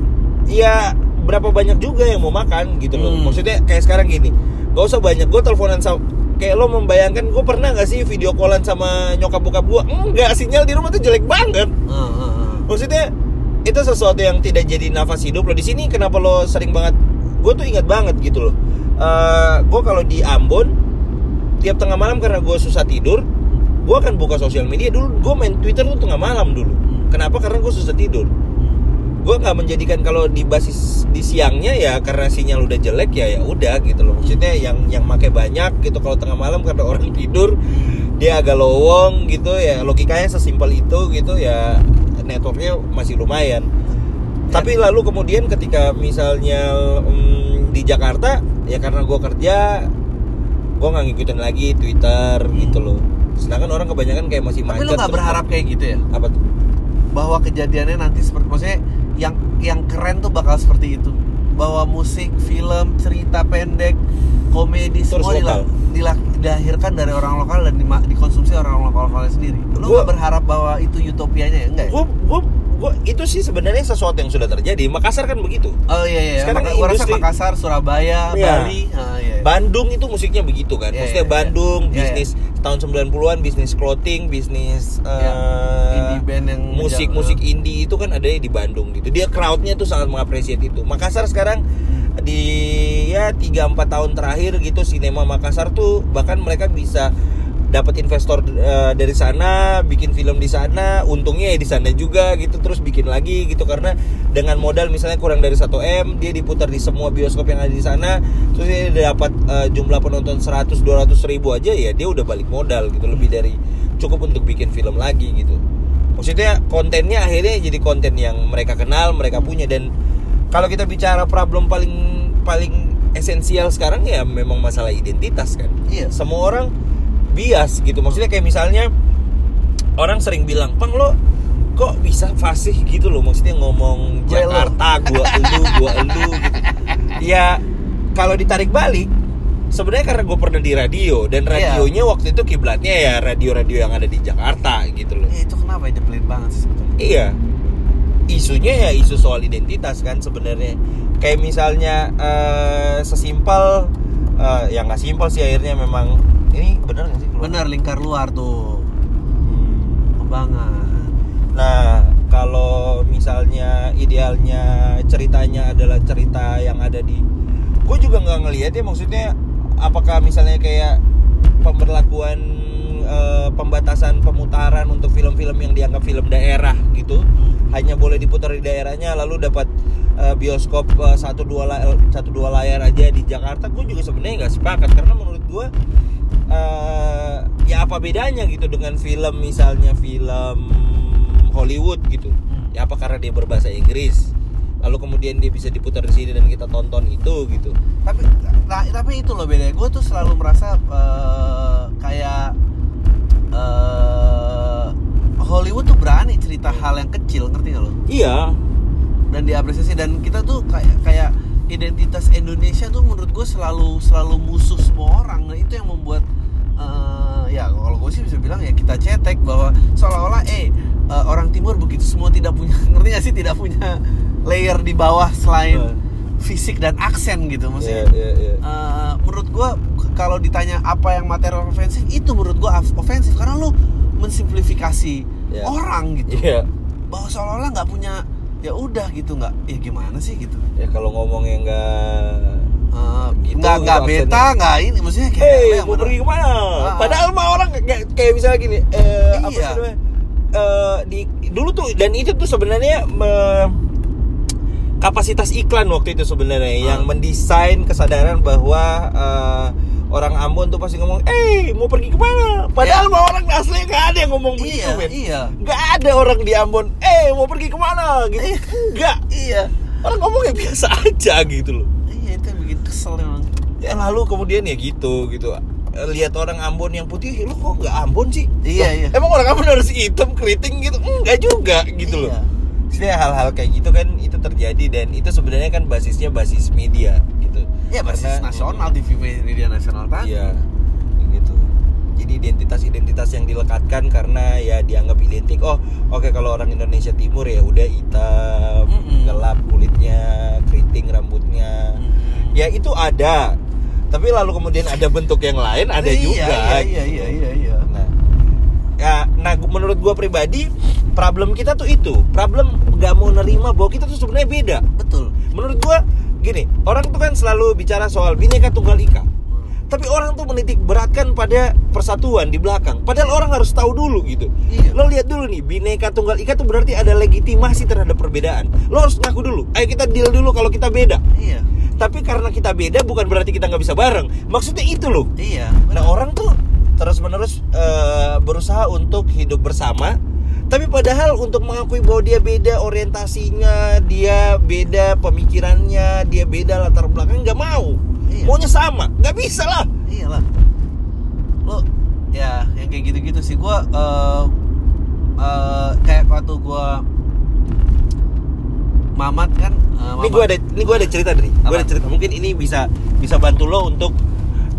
Ya berapa banyak juga yang mau makan gitu loh. Hmm. maksudnya kayak sekarang gini gak usah banyak gue teleponan sama kayak lo membayangkan gue pernah nggak sih video callan sama nyokap bokap gue enggak sinyal di rumah tuh jelek banget. Ah. maksudnya itu sesuatu yang tidak jadi nafas hidup lo. Di sini kenapa lo sering banget gue tuh ingat banget gitu loh. Gue kalau di Ambon tiap tengah malam karena gue susah tidur gue akan buka sosial media dulu. Gue main Twitter tuh tengah malam dulu. Kenapa? Karena gue susah tidur gue nggak menjadikan kalau di basis di siangnya ya karena sinyal udah jelek ya ya udah gitu loh. Maksudnya yang yang make banyak gitu kalau tengah malam karena orang [laughs] tidur dia agak lowong gitu ya logikanya sesimpel itu gitu ya networknya masih lumayan. Tapi lalu kemudian ketika misalnya mm, di Jakarta ya karena gue kerja gue nggak ngikutin lagi Twitter gitu loh. Sedangkan orang kebanyakan kayak masih tapi macet lu nggak terus- berharap kayak gitu ya? Apa tuh? Bahwa kejadiannya nanti seperti maksudnya yang yang keren tuh bakal seperti itu bahwa musik, film, cerita pendek, komedi Terus semua lokal. dila- dila- dilahirkan dari orang lokal dan dima- dikonsumsi orang lokal lokalnya sendiri. Lu Gua- nggak berharap bahwa itu utopianya ya enggak ya? gue gue gue itu sih sebenarnya sesuatu yang sudah terjadi Makassar kan begitu Oh iya iya. Sekarang Maka, gua rasa industri- Makassar, Surabaya, Iya. Bali, ah, iya. Bandung itu musiknya begitu kan Iya, maksudnya iya, iya. Bandung Iya, bisnis tahun 90-an bisnis clothing bisnis eh, Indie band yang musik ngejal- musik indie itu kan ada di Bandung gitu. Dia crowdnya tuh sangat mengapresiasi itu. Makassar sekarang di ya 3-4 tahun terakhir gitu sinema Makassar tuh bahkan mereka bisa dapat investor eh, dari sana bikin film di sana untungnya ya di sana juga gitu terus bikin lagi gitu. Karena dengan modal misalnya kurang dari 1 m dia diputar di semua bioskop yang ada di sana terus dia dapat eh, jumlah penonton 100 200 ribu aja ya dia udah balik modal gitu. Lebih dari cukup untuk bikin film lagi gitu. Maksudnya kontennya akhirnya jadi konten yang mereka kenal mereka punya. Dan kalau kita bicara problem paling paling esensial sekarang ya memang masalah identitas kan. Iya. semua orang bias gitu maksudnya kayak misalnya orang sering bilang pang lo kok bisa fasih gitu loh maksudnya ngomong Gue. Jakarta gua elu gua elu gitu ya kalau ditarik balik sebenarnya karena gue pernah di radio dan Iya. radionya waktu itu kiblatnya ya radio-radio yang ada di Jakarta gitu loh Eh, itu kenapa ya nyebelin banget sih sebetulnya Iya. Isunya ya isu soal identitas kan sebenarnya. Kayak misalnya eh, sesimpel eh, ya nggak simpel sih akhirnya memang ini bener nggak sih? keluar? bener lingkar luar tuh Hmm. kembangan Nah kalau misalnya idealnya ceritanya adalah cerita yang ada di, gue juga nggak ngelihat ya maksudnya apakah misalnya kayak pemberlakuan eh, pembatasan pemutaran untuk film-film yang dianggap film daerah gitu hanya boleh diputar di daerahnya lalu dapat eh, bioskop eh, satu dua la- satu dua layar aja di Jakarta gue juga sebenarnya nggak sepakat karena menurut gue eh, ya apa bedanya gitu dengan film misalnya film Hollywood gitu? Ya apa karena dia berbahasa Inggris? Lalu kemudian dia bisa diputar di sini dan kita tonton itu gitu. Tapi nah, tapi itu loh beda gue tuh selalu merasa eh, kayak eh, Hollywood tuh berani cerita hal yang kecil ngerti gak lo? Iya. Dan diapresiasi. Dan kita tuh kayak kayak identitas Indonesia tuh menurut gue selalu selalu musuh semua orang. Nah itu yang membuat eh, ya kalau gue sih bisa bilang ya kita cetek bahwa seolah-olah eh eh, orang timur begitu semua tidak punya [laughs] ngerti gak sih tidak punya layer di bawah selain Eh. fisik dan aksen gitu maksudnya Iya, iya, iya. Eh, menurut gua kalau ditanya apa yang material ofensif itu menurut of- ofensif karena lu mensimplifikasi Iya. orang gitu Iya. bahwa seolah-olah nggak punya ya udah gitu nggak ya gimana sih gitu ya kalau ngomongnya nggak Eh, Gitu, nggak nggak gitu beta nggak ini maksudnya kayak lu yang mau pergi ke mana? Ah. Padahal mah orang kayak, kayak misalnya gini, eh, apa Iya. sih namanya? Eh, di dulu tuh dan itu tuh sebenarnya me- kapasitas iklan waktu itu sebenarnya Ah. yang mendesain kesadaran bahwa eh, orang Ambon tuh pasti ngomong, eh mau pergi ke mana? Padahal Ya. mah orang asli nggak ada yang ngomong begitu, iya men. iya Nggak ada orang di Ambon, eh mau pergi ke mana? Gitu. Iya. Enggak. iya Orang ngomongnya biasa [laughs] aja gitu loh. Bikin kesel emang. Ya lalu kemudian ya gitu gitu. Lihat orang Ambon yang putih lu kok nggak Ambon sih? Iya, Loh, iya. emang orang Ambon harus hitam keriting gitu? Enggak juga gitu loh. Iya. Sebenarnya hal-hal kayak gitu kan itu terjadi dan itu sebenarnya kan basisnya basis media gitu. Ya basis Karena- nasional TV media nasional tadi. Iya jadi identitas-identitas yang dilekatkan karena ya dianggap identik. Oh oke kalau orang Indonesia Timur ya udah hitam Mm-mm. gelap kulitnya keriting rambutnya. Mm-mm. ya itu ada. Tapi lalu kemudian ada bentuk yang lain ada Iya, juga iya iya gitu. iya iya iya. Nah ya nah menurut gua pribadi problem kita tuh itu. Problem nggak mau nerima bahwa kita tuh sebenarnya beda. Betul. Menurut gua gini orang tuh kan selalu bicara soal bineka tunggal ika tapi orang tuh menitik beratkan pada persatuan di belakang. Padahal orang harus tahu dulu gitu. Iya. lo lihat dulu nih bineka tunggal ika tuh berarti ada legitimasi terhadap perbedaan. Lo harus ngaku dulu. Ayo kita deal dulu kalau kita beda. Iya. Tapi karena kita beda bukan berarti kita nggak bisa bareng. Maksudnya itu loh. Iya nah orang tuh terus menerus berusaha untuk hidup bersama. Tapi padahal untuk mengakui bahwa dia beda orientasinya dia beda pemikirannya dia beda latar belakang nggak mau Iya. maunya sama. Nggak bisa lah. Iyalah. Lo ya yang kayak gitu-gitu sih. Gua eh eh, kayak waktu gua mamat kan ini Mamat- gue ada ini gue ada cerita dari gue ada cerita. Mungkin ini bisa bisa bantu lo untuk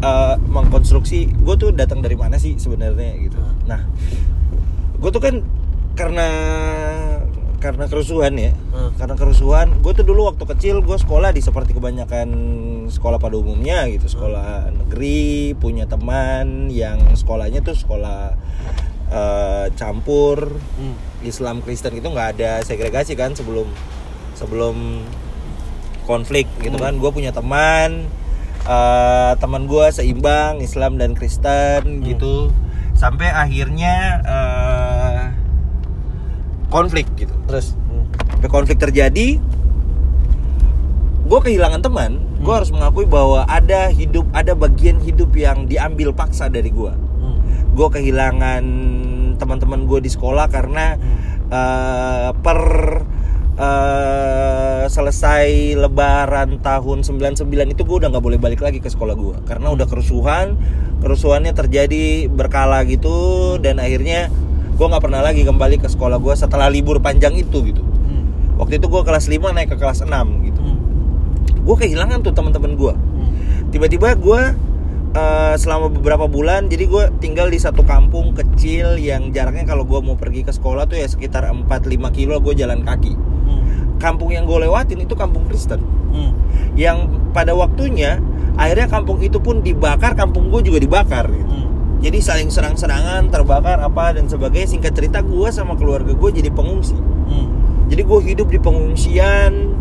eh, mengkonstruksi gue tuh datang dari mana sih sebenarnya gitu. Hmm. nah gue tuh kan karena karena kerusuhan ya. Hmm. karena kerusuhan gue tuh dulu waktu kecil gue sekolah di seperti kebanyakan sekolah pada umumnya gitu sekolah negeri punya teman yang sekolahnya tuh sekolah eh, campur Hmm. Islam Kristen itu nggak ada segregasi kan sebelum sebelum konflik gitu kan. Gue punya teman eh, teman gue seimbang Islam dan Kristen gitu. Sampai akhirnya eh, konflik gitu. Terus? Sampai konflik terjadi gue kehilangan teman gue Hmm. harus mengakui bahwa ada hidup ada bagian hidup yang diambil paksa dari gue Hmm. gue kehilangan teman-teman gue di sekolah karena eh, per eh, selesai lebaran tahun 99 itu gue udah nggak boleh balik lagi ke sekolah gue karena udah kerusuhan kerusuhannya terjadi berkala gitu dan akhirnya gue nggak pernah lagi kembali ke sekolah gue setelah libur panjang itu gitu Hmm. waktu itu gue kelas 5 naik ke kelas 6 gitu Hmm. Gue kehilangan tuh teman-teman gue tiba-tiba gue eh, selama beberapa bulan jadi gue tinggal di satu kampung kecil yang jaraknya kalau gue mau pergi ke sekolah tuh ya sekitar 4-5 kilo gue jalan kaki Hmm. kampung yang gue lewatin itu kampung Kristen Hmm. yang pada waktunya akhirnya kampung itu pun dibakar kampung gue juga dibakar gitu. Hmm. jadi saling serang-serangan terbakar apa dan sebagainya singkat cerita gue sama keluarga gue jadi pengungsi Hmm. jadi gue hidup di pengungsian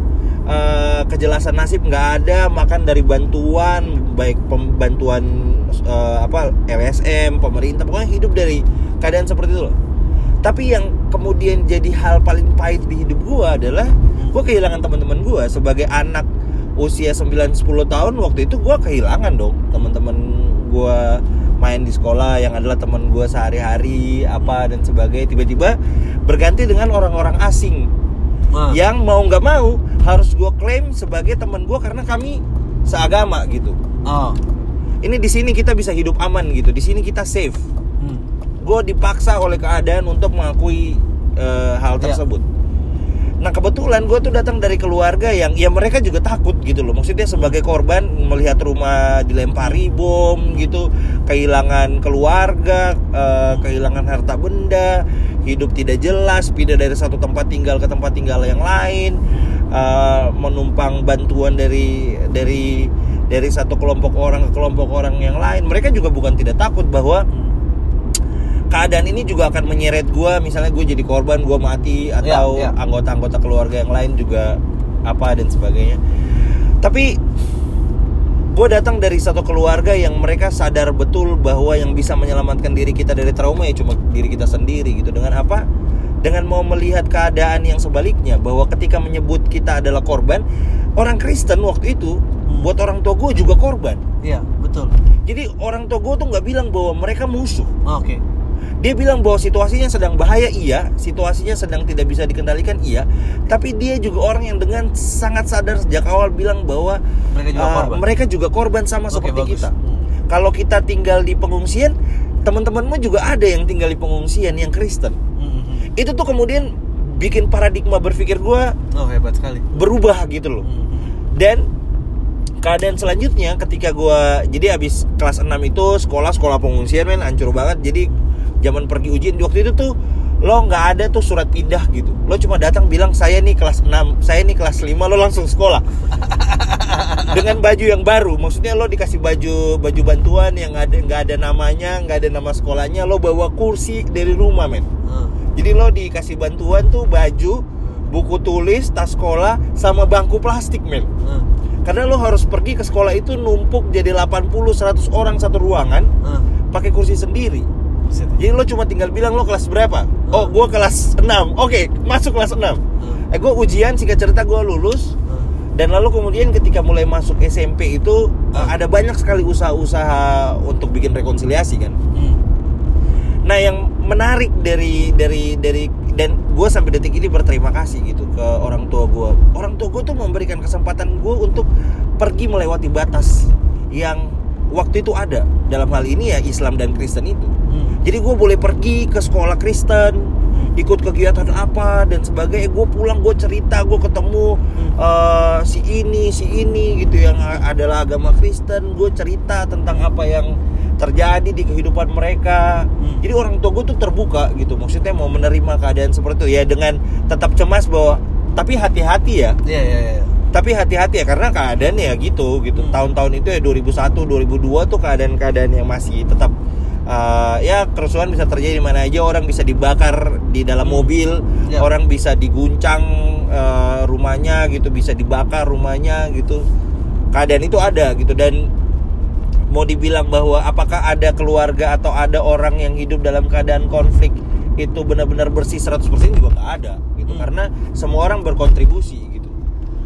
eh, kejelasan nasib nggak ada makan dari bantuan baik pembantuan eh, apa LSM pemerintah pokoknya hidup dari keadaan seperti itu loh. Tapi yang kemudian jadi hal paling pahit di hidup gue adalah gue kehilangan teman-teman gue sebagai anak usia 9-10 tahun waktu itu gue kehilangan dong teman-teman gue main di sekolah yang adalah teman gue sehari-hari apa dan sebagainya. Tiba-tiba berganti dengan orang-orang asing Ah. yang mau nggak mau harus gue klaim sebagai teman gue karena kami seagama gitu Oh. ini di sini kita bisa hidup aman gitu di sini kita safe Hmm. gue dipaksa oleh keadaan untuk mengakui eh, hal Iya. tersebut. Nah kebetulan gue tuh datang dari keluarga yang ya mereka juga takut gitu loh. Maksudnya sebagai korban melihat rumah dilempari bom gitu, kehilangan keluarga, eh, kehilangan harta benda, hidup tidak jelas, pindah dari satu tempat tinggal ke tempat tinggal yang lain, eh, menumpang bantuan dari dari dari satu kelompok orang ke kelompok orang yang lain. Mereka juga bukan tidak takut bahwa keadaan ini juga akan menyeret gue misalnya gue jadi korban gue mati atau ya. anggota-anggota keluarga yang lain juga apa dan sebagainya tapi gue datang dari satu keluarga yang mereka sadar betul bahwa yang bisa menyelamatkan diri kita dari trauma ya cuma diri kita sendiri gitu dengan apa dengan mau melihat keadaan yang sebaliknya bahwa ketika menyebut kita adalah korban orang Kristen waktu itu buat orang tua gue juga korban Iya, betul. jadi orang tua gue tuh nggak bilang bahwa mereka musuh Oh, Oke. Dia bilang bahwa situasinya sedang bahaya iya, situasinya sedang tidak bisa dikendalikan iya, tapi dia juga orang yang dengan sangat sadar sejak awal bilang bahwa Mereka juga uh, korban. mereka juga korban sama Oke, seperti bagus. kita. Hmm. Kalau kita tinggal di pengungsian, teman-temanmu juga ada yang tinggal di pengungsian yang Kristen. Hmm, hmm, hmm. Itu tuh kemudian bikin paradigma berpikir gua Oh, hebat sekali. berubah gitu loh. Hmm. Dan keadaan selanjutnya ketika gua jadi abis kelas 6 itu sekolah sekolah pengungsian men hancur banget jadi zaman pergi ujian waktu itu tuh lo nggak ada tuh surat pindah gitu lo cuma datang bilang saya nih kelas 6 saya nih kelas 5 lo langsung sekolah dengan baju yang baru maksudnya lo dikasih baju baju bantuan yang ada nggak ada namanya nggak ada nama sekolahnya lo bawa kursi dari rumah men Ah. jadi lo dikasih bantuan tuh baju buku tulis tas sekolah sama bangku plastik men Ah. karena lo harus pergi ke sekolah itu numpuk jadi 80-100 orang satu ruangan Ah. pakai kursi sendiri Buset. jadi lo cuma tinggal bilang lo kelas berapa oh gue kelas 6 oke masuk kelas 6 Ah. eh gue ujian singkat cerita gue lulus Ah. dan lalu kemudian ketika mulai masuk SMP itu eh, Ah. ada banyak sekali usaha-usaha untuk bikin rekonsiliasi kan Hmm. Nah, yang menarik dari dari dari dan gue sampai detik ini berterima kasih gitu ke orang tua gue. Orang tua gue tuh memberikan kesempatan gue untuk pergi melewati batas yang waktu itu ada. Dalam hal ini ya Islam dan Kristen itu. Hmm. Jadi gue boleh pergi ke sekolah Kristen, ikut kegiatan apa dan sebagainya. Gue pulang, gue cerita, gue ketemu eh, si ini, si ini gitu yang adalah agama Kristen. Gue cerita tentang apa yang terjadi di kehidupan mereka. Hmm. Jadi orang tua gue tuh terbuka gitu. Maksudnya mau menerima keadaan seperti itu ya dengan tetap cemas bahwa tapi hati-hati ya Iya, iya, iya. tapi hati-hati ya karena keadaan ya gitu gitu Hmm. tahun-tahun itu ya 2001 2002 tuh keadaan-keadaan yang masih tetap uh, ya kerusuhan bisa terjadi di mana aja. Orang bisa dibakar di dalam mobil. Ya. orang bisa diguncang uh, rumahnya gitu bisa dibakar rumahnya gitu. Keadaan itu ada gitu. Dan mau dibilang bahwa apakah ada keluarga atau ada orang yang hidup dalam keadaan konflik itu benar-benar bersih 100% juga nggak ada gitu. Hmm. karena semua orang berkontribusi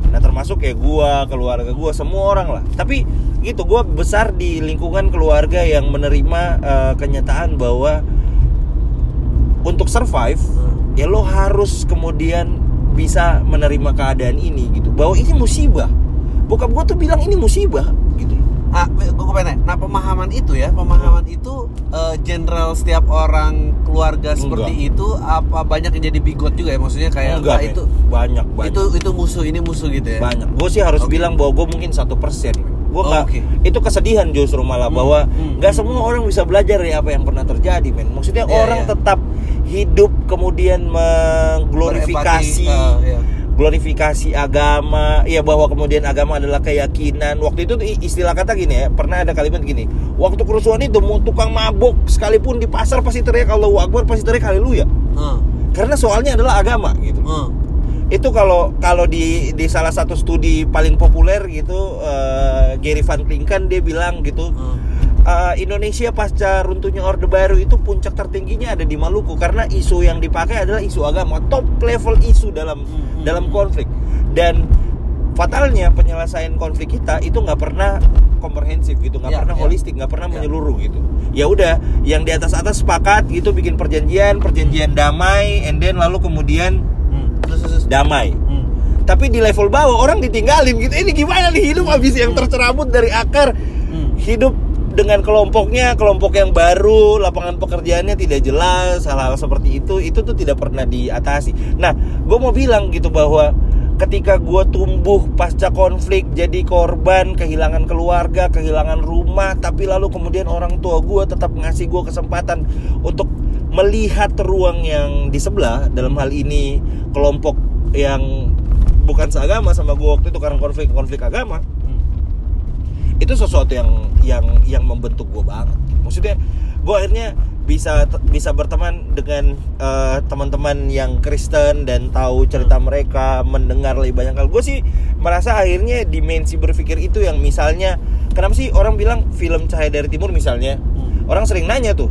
nah termasuk kayak gua keluarga gua semua orang lah. Tapi gitu gua besar di lingkungan keluarga yang menerima eh, kenyataan bahwa untuk survive Hmm. ya lo harus kemudian bisa menerima keadaan ini gitu. Bahwa ini musibah. Bokap gua tuh bilang ini musibah gitu ah gue pengen nah pemahaman itu ya pemahaman itu eh, general setiap orang keluarga seperti itu apa banyak yang jadi bigot juga ya maksudnya kayak Enggak, "Wah, men. itu banyak banyak itu itu musuh ini musuh gitu ya banyak gue sih harus Oke. bilang bahwa gue mungkin satu persen gue Oh, oke. itu kesedihan justru malah Hmm, bahwa hmm, nggak hmm, semua orang bisa belajar dari apa yang pernah terjadi men maksudnya Iya, orang iya. tetap hidup kemudian mengglorifikasi. Glorifikasi agama ya bahwa kemudian agama adalah keyakinan waktu itu istilah kata gini ya pernah ada kalimat gini waktu kerusuhan itu mau tukang mabok sekalipun di pasar pasti teriak Allahu Akbar pasti teriak haleluya Heeh, karena soalnya adalah agama gitu heeh. itu kalau kalau di di salah satu studi paling populer gitu eh, Gary Van Klinken dia bilang gitu heeh. Eh, Indonesia pasca runtuhnya Orde Baru itu puncak tertingginya ada di Maluku karena isu yang dipakai adalah isu agama top level isu dalam Hmm. dalam konflik dan fatalnya penyelesaian konflik kita itu nggak pernah komprehensif gitu nggak Ya, pernah ya. holistik nggak pernah Ya. menyeluruh gitu ya udah yang di atas atas sepakat gitu bikin perjanjian perjanjian damai and then lalu kemudian Hmm. Damai Hmm. tapi di level bawah orang ditinggalin gitu ini gimana nih hidup habis yang tercerabut dari akar Hmm. hidup dengan kelompoknya kelompok yang baru lapangan pekerjaannya tidak jelas hal-hal seperti itu itu tuh tidak pernah diatasi nah gue mau bilang gitu bahwa ketika gue tumbuh pasca konflik jadi korban kehilangan keluarga kehilangan rumah tapi lalu kemudian orang tua gue tetap ngasih gue kesempatan untuk melihat ruang yang di sebelah dalam hal ini kelompok yang bukan seagama sama gue waktu itu karena konflik-konflik agama Hmm. Itu sesuatu yang yang yang membentuk gue banget maksudnya gue akhirnya bisa bisa berteman dengan eh, teman-teman yang Kristen dan tahu cerita mereka mendengar lebih banyak hal gue sih merasa akhirnya dimensi berpikir itu yang misalnya kenapa sih orang bilang film Cahaya dari Timur misalnya Hmm. orang sering nanya tuh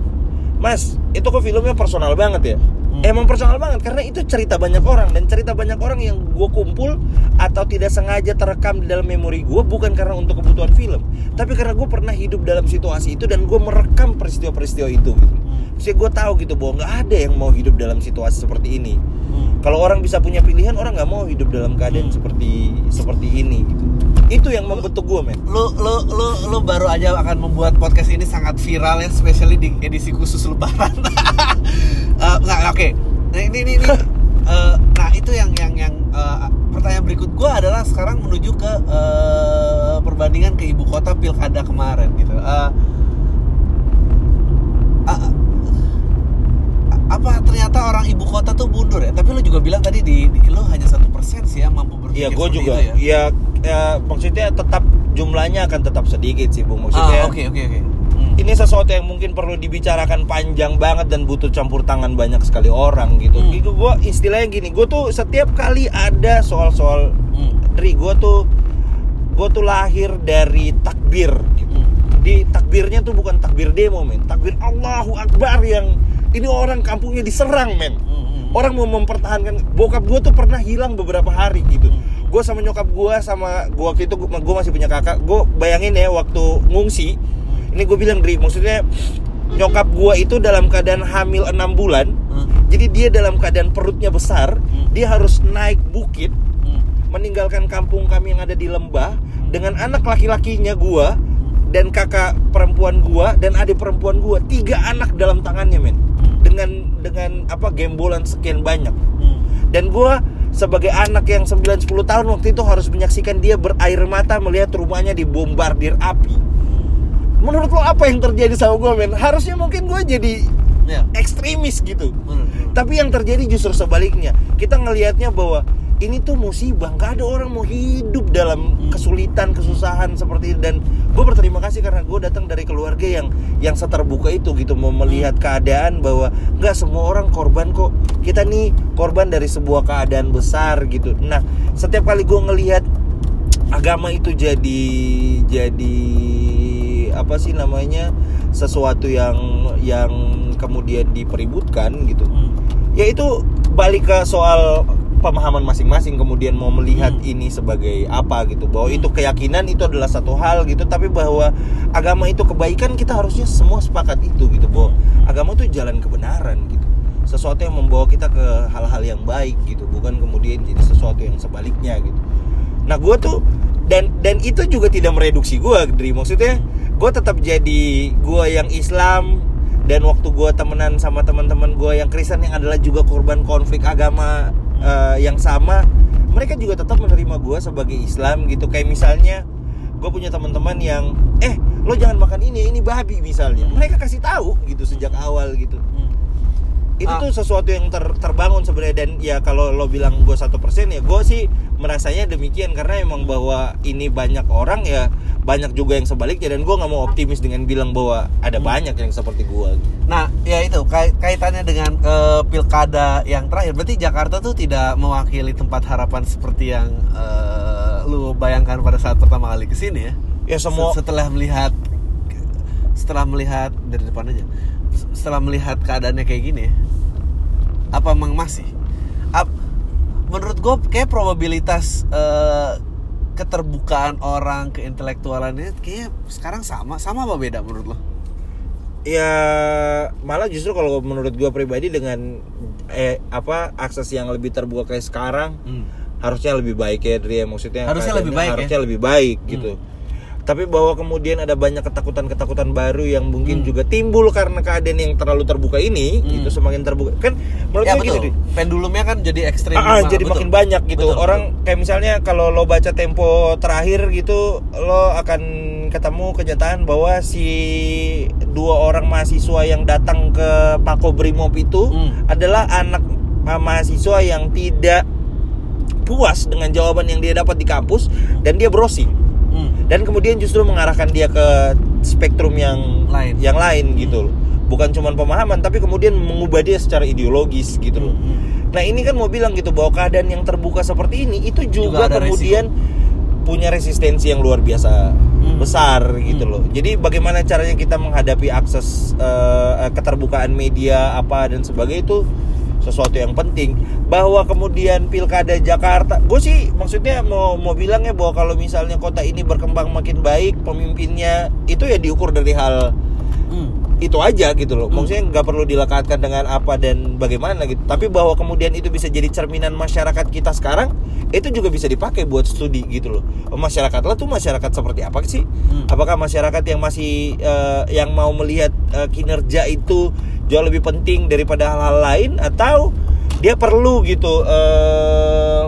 Mas itu kok filmnya personal banget ya Hmm. Emang personal banget karena itu cerita banyak orang dan cerita banyak orang yang gue kumpul atau tidak sengaja terekam di dalam memori gue bukan karena untuk kebutuhan film, tapi karena gue pernah hidup dalam situasi itu dan gue merekam peristiwa-peristiwa itu. Gitu. Hmm. Jadi gue tahu gitu bahwa nggak ada yang mau hidup dalam situasi seperti ini. Hmm. Kalau orang bisa punya pilihan, orang nggak mau hidup dalam keadaan Hmm. seperti seperti ini. Gitu. Itu yang membentuk gue men. lu lu lu lu baru aja akan membuat podcast ini sangat viral ya, especially di edisi khusus Lebaran. [laughs] Eh, nggak oke. Nah ini ini, ini [laughs] eh, nah itu yang yang yang eh, pertanyaan berikut gua adalah sekarang menuju ke eh, perbandingan ke ibu kota pilkada kemarin gitu. Eh, eh, apa ternyata orang ibu kota tuh mundur ya? Tapi lu juga bilang tadi di, di lu hanya satu persen sih yang mampu berpikir Iya, gue seperti juga. ya. Ya, ya, maksudnya tetap jumlahnya akan tetap sedikit sih, bung. Maksudnya. Ah, oke oke oke. Hmm. ini sesuatu yang mungkin perlu dibicarakan panjang banget dan butuh campur tangan banyak sekali orang gitu. Hmm. Gitu gue istilahnya gini, gue tuh setiap kali ada soal-soal Hmm. Gue tuh gue tuh lahir dari takbir gitu. Hmm. Di takbirnya tuh bukan takbir demo men, takbir Allahu Akbar yang ini orang kampungnya diserang men. Hmm, hmm. Orang mau mempertahankan bokap gue tuh pernah hilang beberapa hari gitu. Hmm. Gue sama nyokap gue sama gue waktu itu gue masih punya kakak. Gue bayangin ya waktu ngungsi Hmm. Ini gue bilang Dri maksudnya nyokap gua itu dalam keadaan hamil 6 bulan Hmm. jadi dia dalam keadaan perutnya besar Hmm. dia harus naik bukit Hmm. meninggalkan kampung kami yang ada di lembah dengan anak laki-lakinya gua dan kakak perempuan gua dan adik perempuan gua tiga anak dalam tangannya men Hmm. dengan dengan apa gembolan sekian banyak Hmm. dan gua sebagai anak yang 9-10 tahun waktu itu harus menyaksikan dia berair mata melihat rumahnya dibombardir api menurut lo apa yang terjadi sama gue men? Harusnya mungkin gue jadi Ya. ekstremis gitu. Bener. tapi yang terjadi justru sebaliknya. Kita ngelihatnya bahwa ini tuh musibah. Nggak ada orang mau hidup dalam Hmm. kesulitan kesusahan seperti itu. Dan gue berterima kasih karena gue datang dari keluarga yang yang seterbuka itu gitu. Mau melihat keadaan bahwa nggak semua orang korban kok. Kita nih korban dari sebuah keadaan besar gitu. Nah setiap kali gue ngelihat agama itu jadi jadi apa sih namanya sesuatu yang yang kemudian dipeributkan gitu Hmm. ya itu balik ke soal pemahaman masing-masing kemudian mau melihat Hmm. ini sebagai apa gitu bahwa Hmm. itu keyakinan itu adalah satu hal gitu tapi bahwa agama itu kebaikan kita harusnya semua sepakat itu gitu bahwa Hmm. agama itu jalan kebenaran gitu sesuatu yang membawa kita ke hal-hal yang baik gitu bukan kemudian jadi sesuatu yang sebaliknya gitu nah gue tuh dan dan itu juga tidak mereduksi gue Dri. Maksudnya gue tetap jadi gue yang Islam dan waktu gue temenan sama teman-teman gue yang Kristen yang adalah juga korban konflik agama eh, yang sama mereka juga tetap menerima gue sebagai Islam gitu. Kayak misalnya gue punya teman-teman yang eh lo jangan makan ini ini babi misalnya. Mereka kasih tahu gitu sejak awal gitu itu Ah. tuh sesuatu yang ter- terbangun sebenarnya dan ya kalau lo bilang gue satu persen ya gue sih merasanya demikian karena emang bahwa ini banyak orang ya banyak juga yang sebaliknya dan gue nggak mau optimis dengan bilang bahwa ada banyak yang seperti gue Nah, ya itu kait- kaitannya dengan eh, pilkada yang terakhir. Berarti Jakarta tuh tidak mewakili tempat harapan seperti yang eh, lu bayangkan pada saat pertama kali ke sini ya. ya semua Se- setelah melihat setelah melihat dari depan aja. Setelah melihat keadaannya kayak gini. Apa emang masih? Ap- menurut gue kayak probabilitas eh, keterbukaan orang keintelektualannya kayak sekarang sama sama apa beda menurut lo? ya malah justru kalau menurut gue pribadi dengan eh apa akses yang lebih terbuka kayak sekarang harusnya lebih baik ya Dri ya. maksudnya Harusnya lebih baik ya? harusnya lebih baik gitu tapi bahwa kemudian ada banyak ketakutan-ketakutan baru yang mungkin juga timbul karena keadaan yang terlalu terbuka ini Hmm. gitu semakin terbuka kan menurut ya gitu betul. Pendulumnya kan jadi ekstrim. Ah, ah, Betul. jadi makin banyak gitu Betul, orang kayak misalnya kalau lo baca tempo terakhir gitu lo akan ketemu kenyataan bahwa si dua orang mahasiswa yang datang ke Pako Brimob itu Hmm. adalah anak ah, mahasiswa yang tidak puas dengan jawaban yang dia dapat di kampus dan dia browsing Hmm. dan kemudian justru mengarahkan dia ke spektrum yang Lain. yang lain gitu loh bukan cuma pemahaman tapi kemudian mengubah dia secara ideologis gitu loh Hmm. Nah ini kan mau bilang gitu bahwa keadaan yang terbuka seperti ini itu Juga juga, kemudian punya resistensi yang luar biasa Hmm. besar gitu Hmm. loh. Jadi bagaimana caranya kita menghadapi akses eh, keterbukaan media apa dan sebagainya itu sesuatu yang penting. Bahwa kemudian pilkada Jakarta, gue sih maksudnya mau mau bilangnya bahwa kalau misalnya kota ini berkembang makin baik, pemimpinnya itu ya diukur dari hal Hmm. itu aja gitu loh. Maksudnya nggak perlu dilekatkan dengan apa dan bagaimana gitu. Tapi bahwa kemudian itu bisa jadi cerminan masyarakat kita sekarang, itu juga bisa dipakai buat studi gitu loh. Masyarakat lo tuh masyarakat seperti apa sih? Hmm. Apakah masyarakat yang masih eh, yang mau melihat eh, kinerja itu jauh lebih penting daripada hal-hal lain atau dia perlu gitu eh,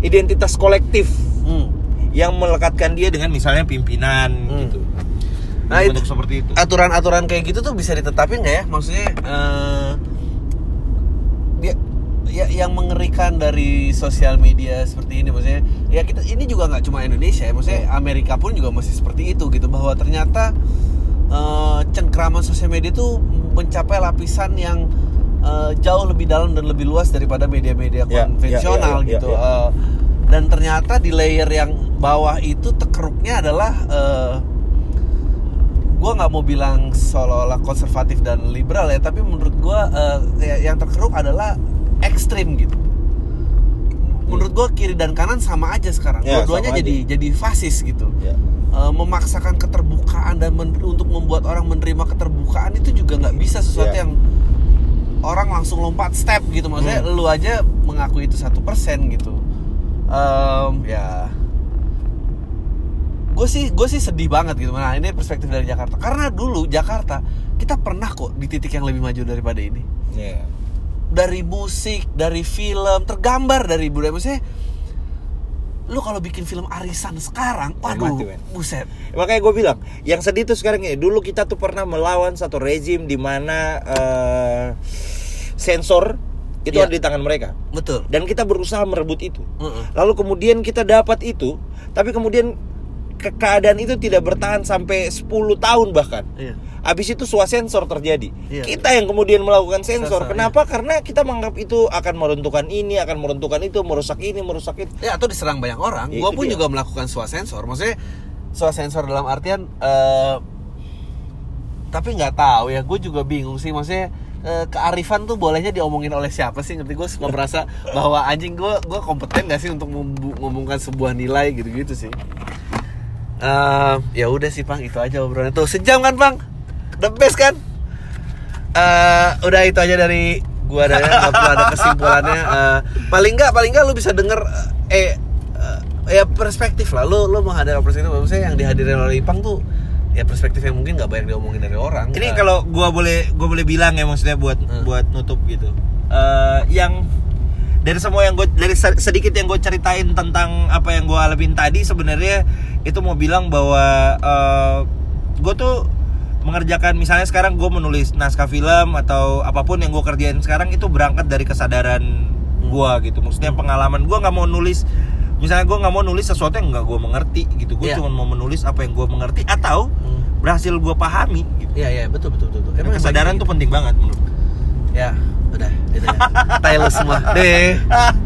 identitas kolektif Hmm. yang melekatkan dia dengan misalnya pimpinan Hmm. gitu. Nah, itu- seperti itu. Aturan-aturan kayak gitu tuh bisa ditetapin nggak ya? Maksudnya eh, dia ya yang mengerikan dari sosial media seperti ini maksudnya ya kita ini juga nggak cuma Indonesia ya maksudnya Amerika pun juga masih seperti itu gitu bahwa ternyata eh, cengkraman sosial media itu mencapai lapisan yang eh, jauh lebih dalam dan lebih luas daripada media-media Ya, ya, konvensional ya, ya, gitu. ya. Eh, dan ternyata di layer yang bawah itu tekeruknya adalah eh, gue nggak mau bilang seolah-olah konservatif dan liberal ya tapi menurut gue yang terkeruk adalah ekstrim gitu. Menurut gue kiri dan kanan sama aja sekarang. Ya, dua-duanya jadi jadi fasis gitu. Ya. Eh, memaksakan keterbukaan dan men- untuk membuat orang menerima keterbukaan itu juga nggak bisa sesuatu Ya. yang orang langsung lompat step gitu. Maksudnya Hmm. lu aja mengakui itu satu persen gitu. Em, ya. Gue sih gue sih sedih banget gitu. Nah ini perspektif dari Jakarta. Karena dulu Jakarta kita pernah kok di titik yang lebih maju daripada ini. Ya. dari musik dari film tergambar dari budaya. Maksudnya lu kalau bikin film arisan sekarang waduh mati, buset Makanya gue bilang, yang sedih tuh sekarang ini. Dulu kita tuh pernah melawan satu rezim di mana eh, sensor itu Iya. ada di tangan mereka. betul Dan kita berusaha merebut itu. Heeh. Lalu kemudian kita dapat itu, tapi kemudian ke- keadaan itu tidak bertahan sampai 10 tahun bahkan. Iya. Habis itu swasensor terjadi. Iya. Kita yang kemudian melakukan sensor. Sensor, Kenapa? Karena kita menganggap itu akan meruntuhkan ini, akan meruntuhkan itu, merusak ini, merusak itu. ya atau diserang banyak orang Ya, gue itu pun dia. juga melakukan swasensor maksudnya swasensor dalam artian eh tapi nggak tahu ya gue juga bingung sih maksudnya eh, kearifan tuh bolehnya diomongin oleh siapa sih ngerti gue suka merasa bahwa anjing gue gue kompeten gak sih untuk ngomongkan sebuah nilai gitu gitu sih Eh, ya udah sih pang itu aja obrolannya tuh sejam kan pang the best kan? Eh, udah itu aja dari gua ada nggak perlu ada kesimpulannya. Eh, paling nggak paling nggak lu bisa denger eh eh, ya perspektif lah. Lo lo menghadap perspektif maksudnya yang dihadirin oleh Ipang tuh ya perspektif yang mungkin nggak banyak diomongin dari orang. Ini Nah, kalau gua boleh gua boleh bilang ya maksudnya buat Hmm. buat nutup gitu. Eh yang dari semua yang gue dari se- sedikit yang gue ceritain tentang apa yang gue alamin tadi sebenarnya itu mau bilang bahwa eh gue tuh mengerjakan misalnya sekarang gue menulis naskah film atau apa pun yang gue kerjain sekarang itu berangkat dari kesadaran gue gitu maksudnya pengalaman gue nggak mau nulis misalnya gue nggak mau nulis sesuatu yang nggak gue mengerti gitu gue Iya. cuma mau menulis apa yang gue mengerti atau Hmm. berhasil gue pahami gitu Iya iya betul betul betul. betul. Emang kesadaran bagi- tuh penting banget menurut ya udah itu ya. Lu semua deh. [laughs]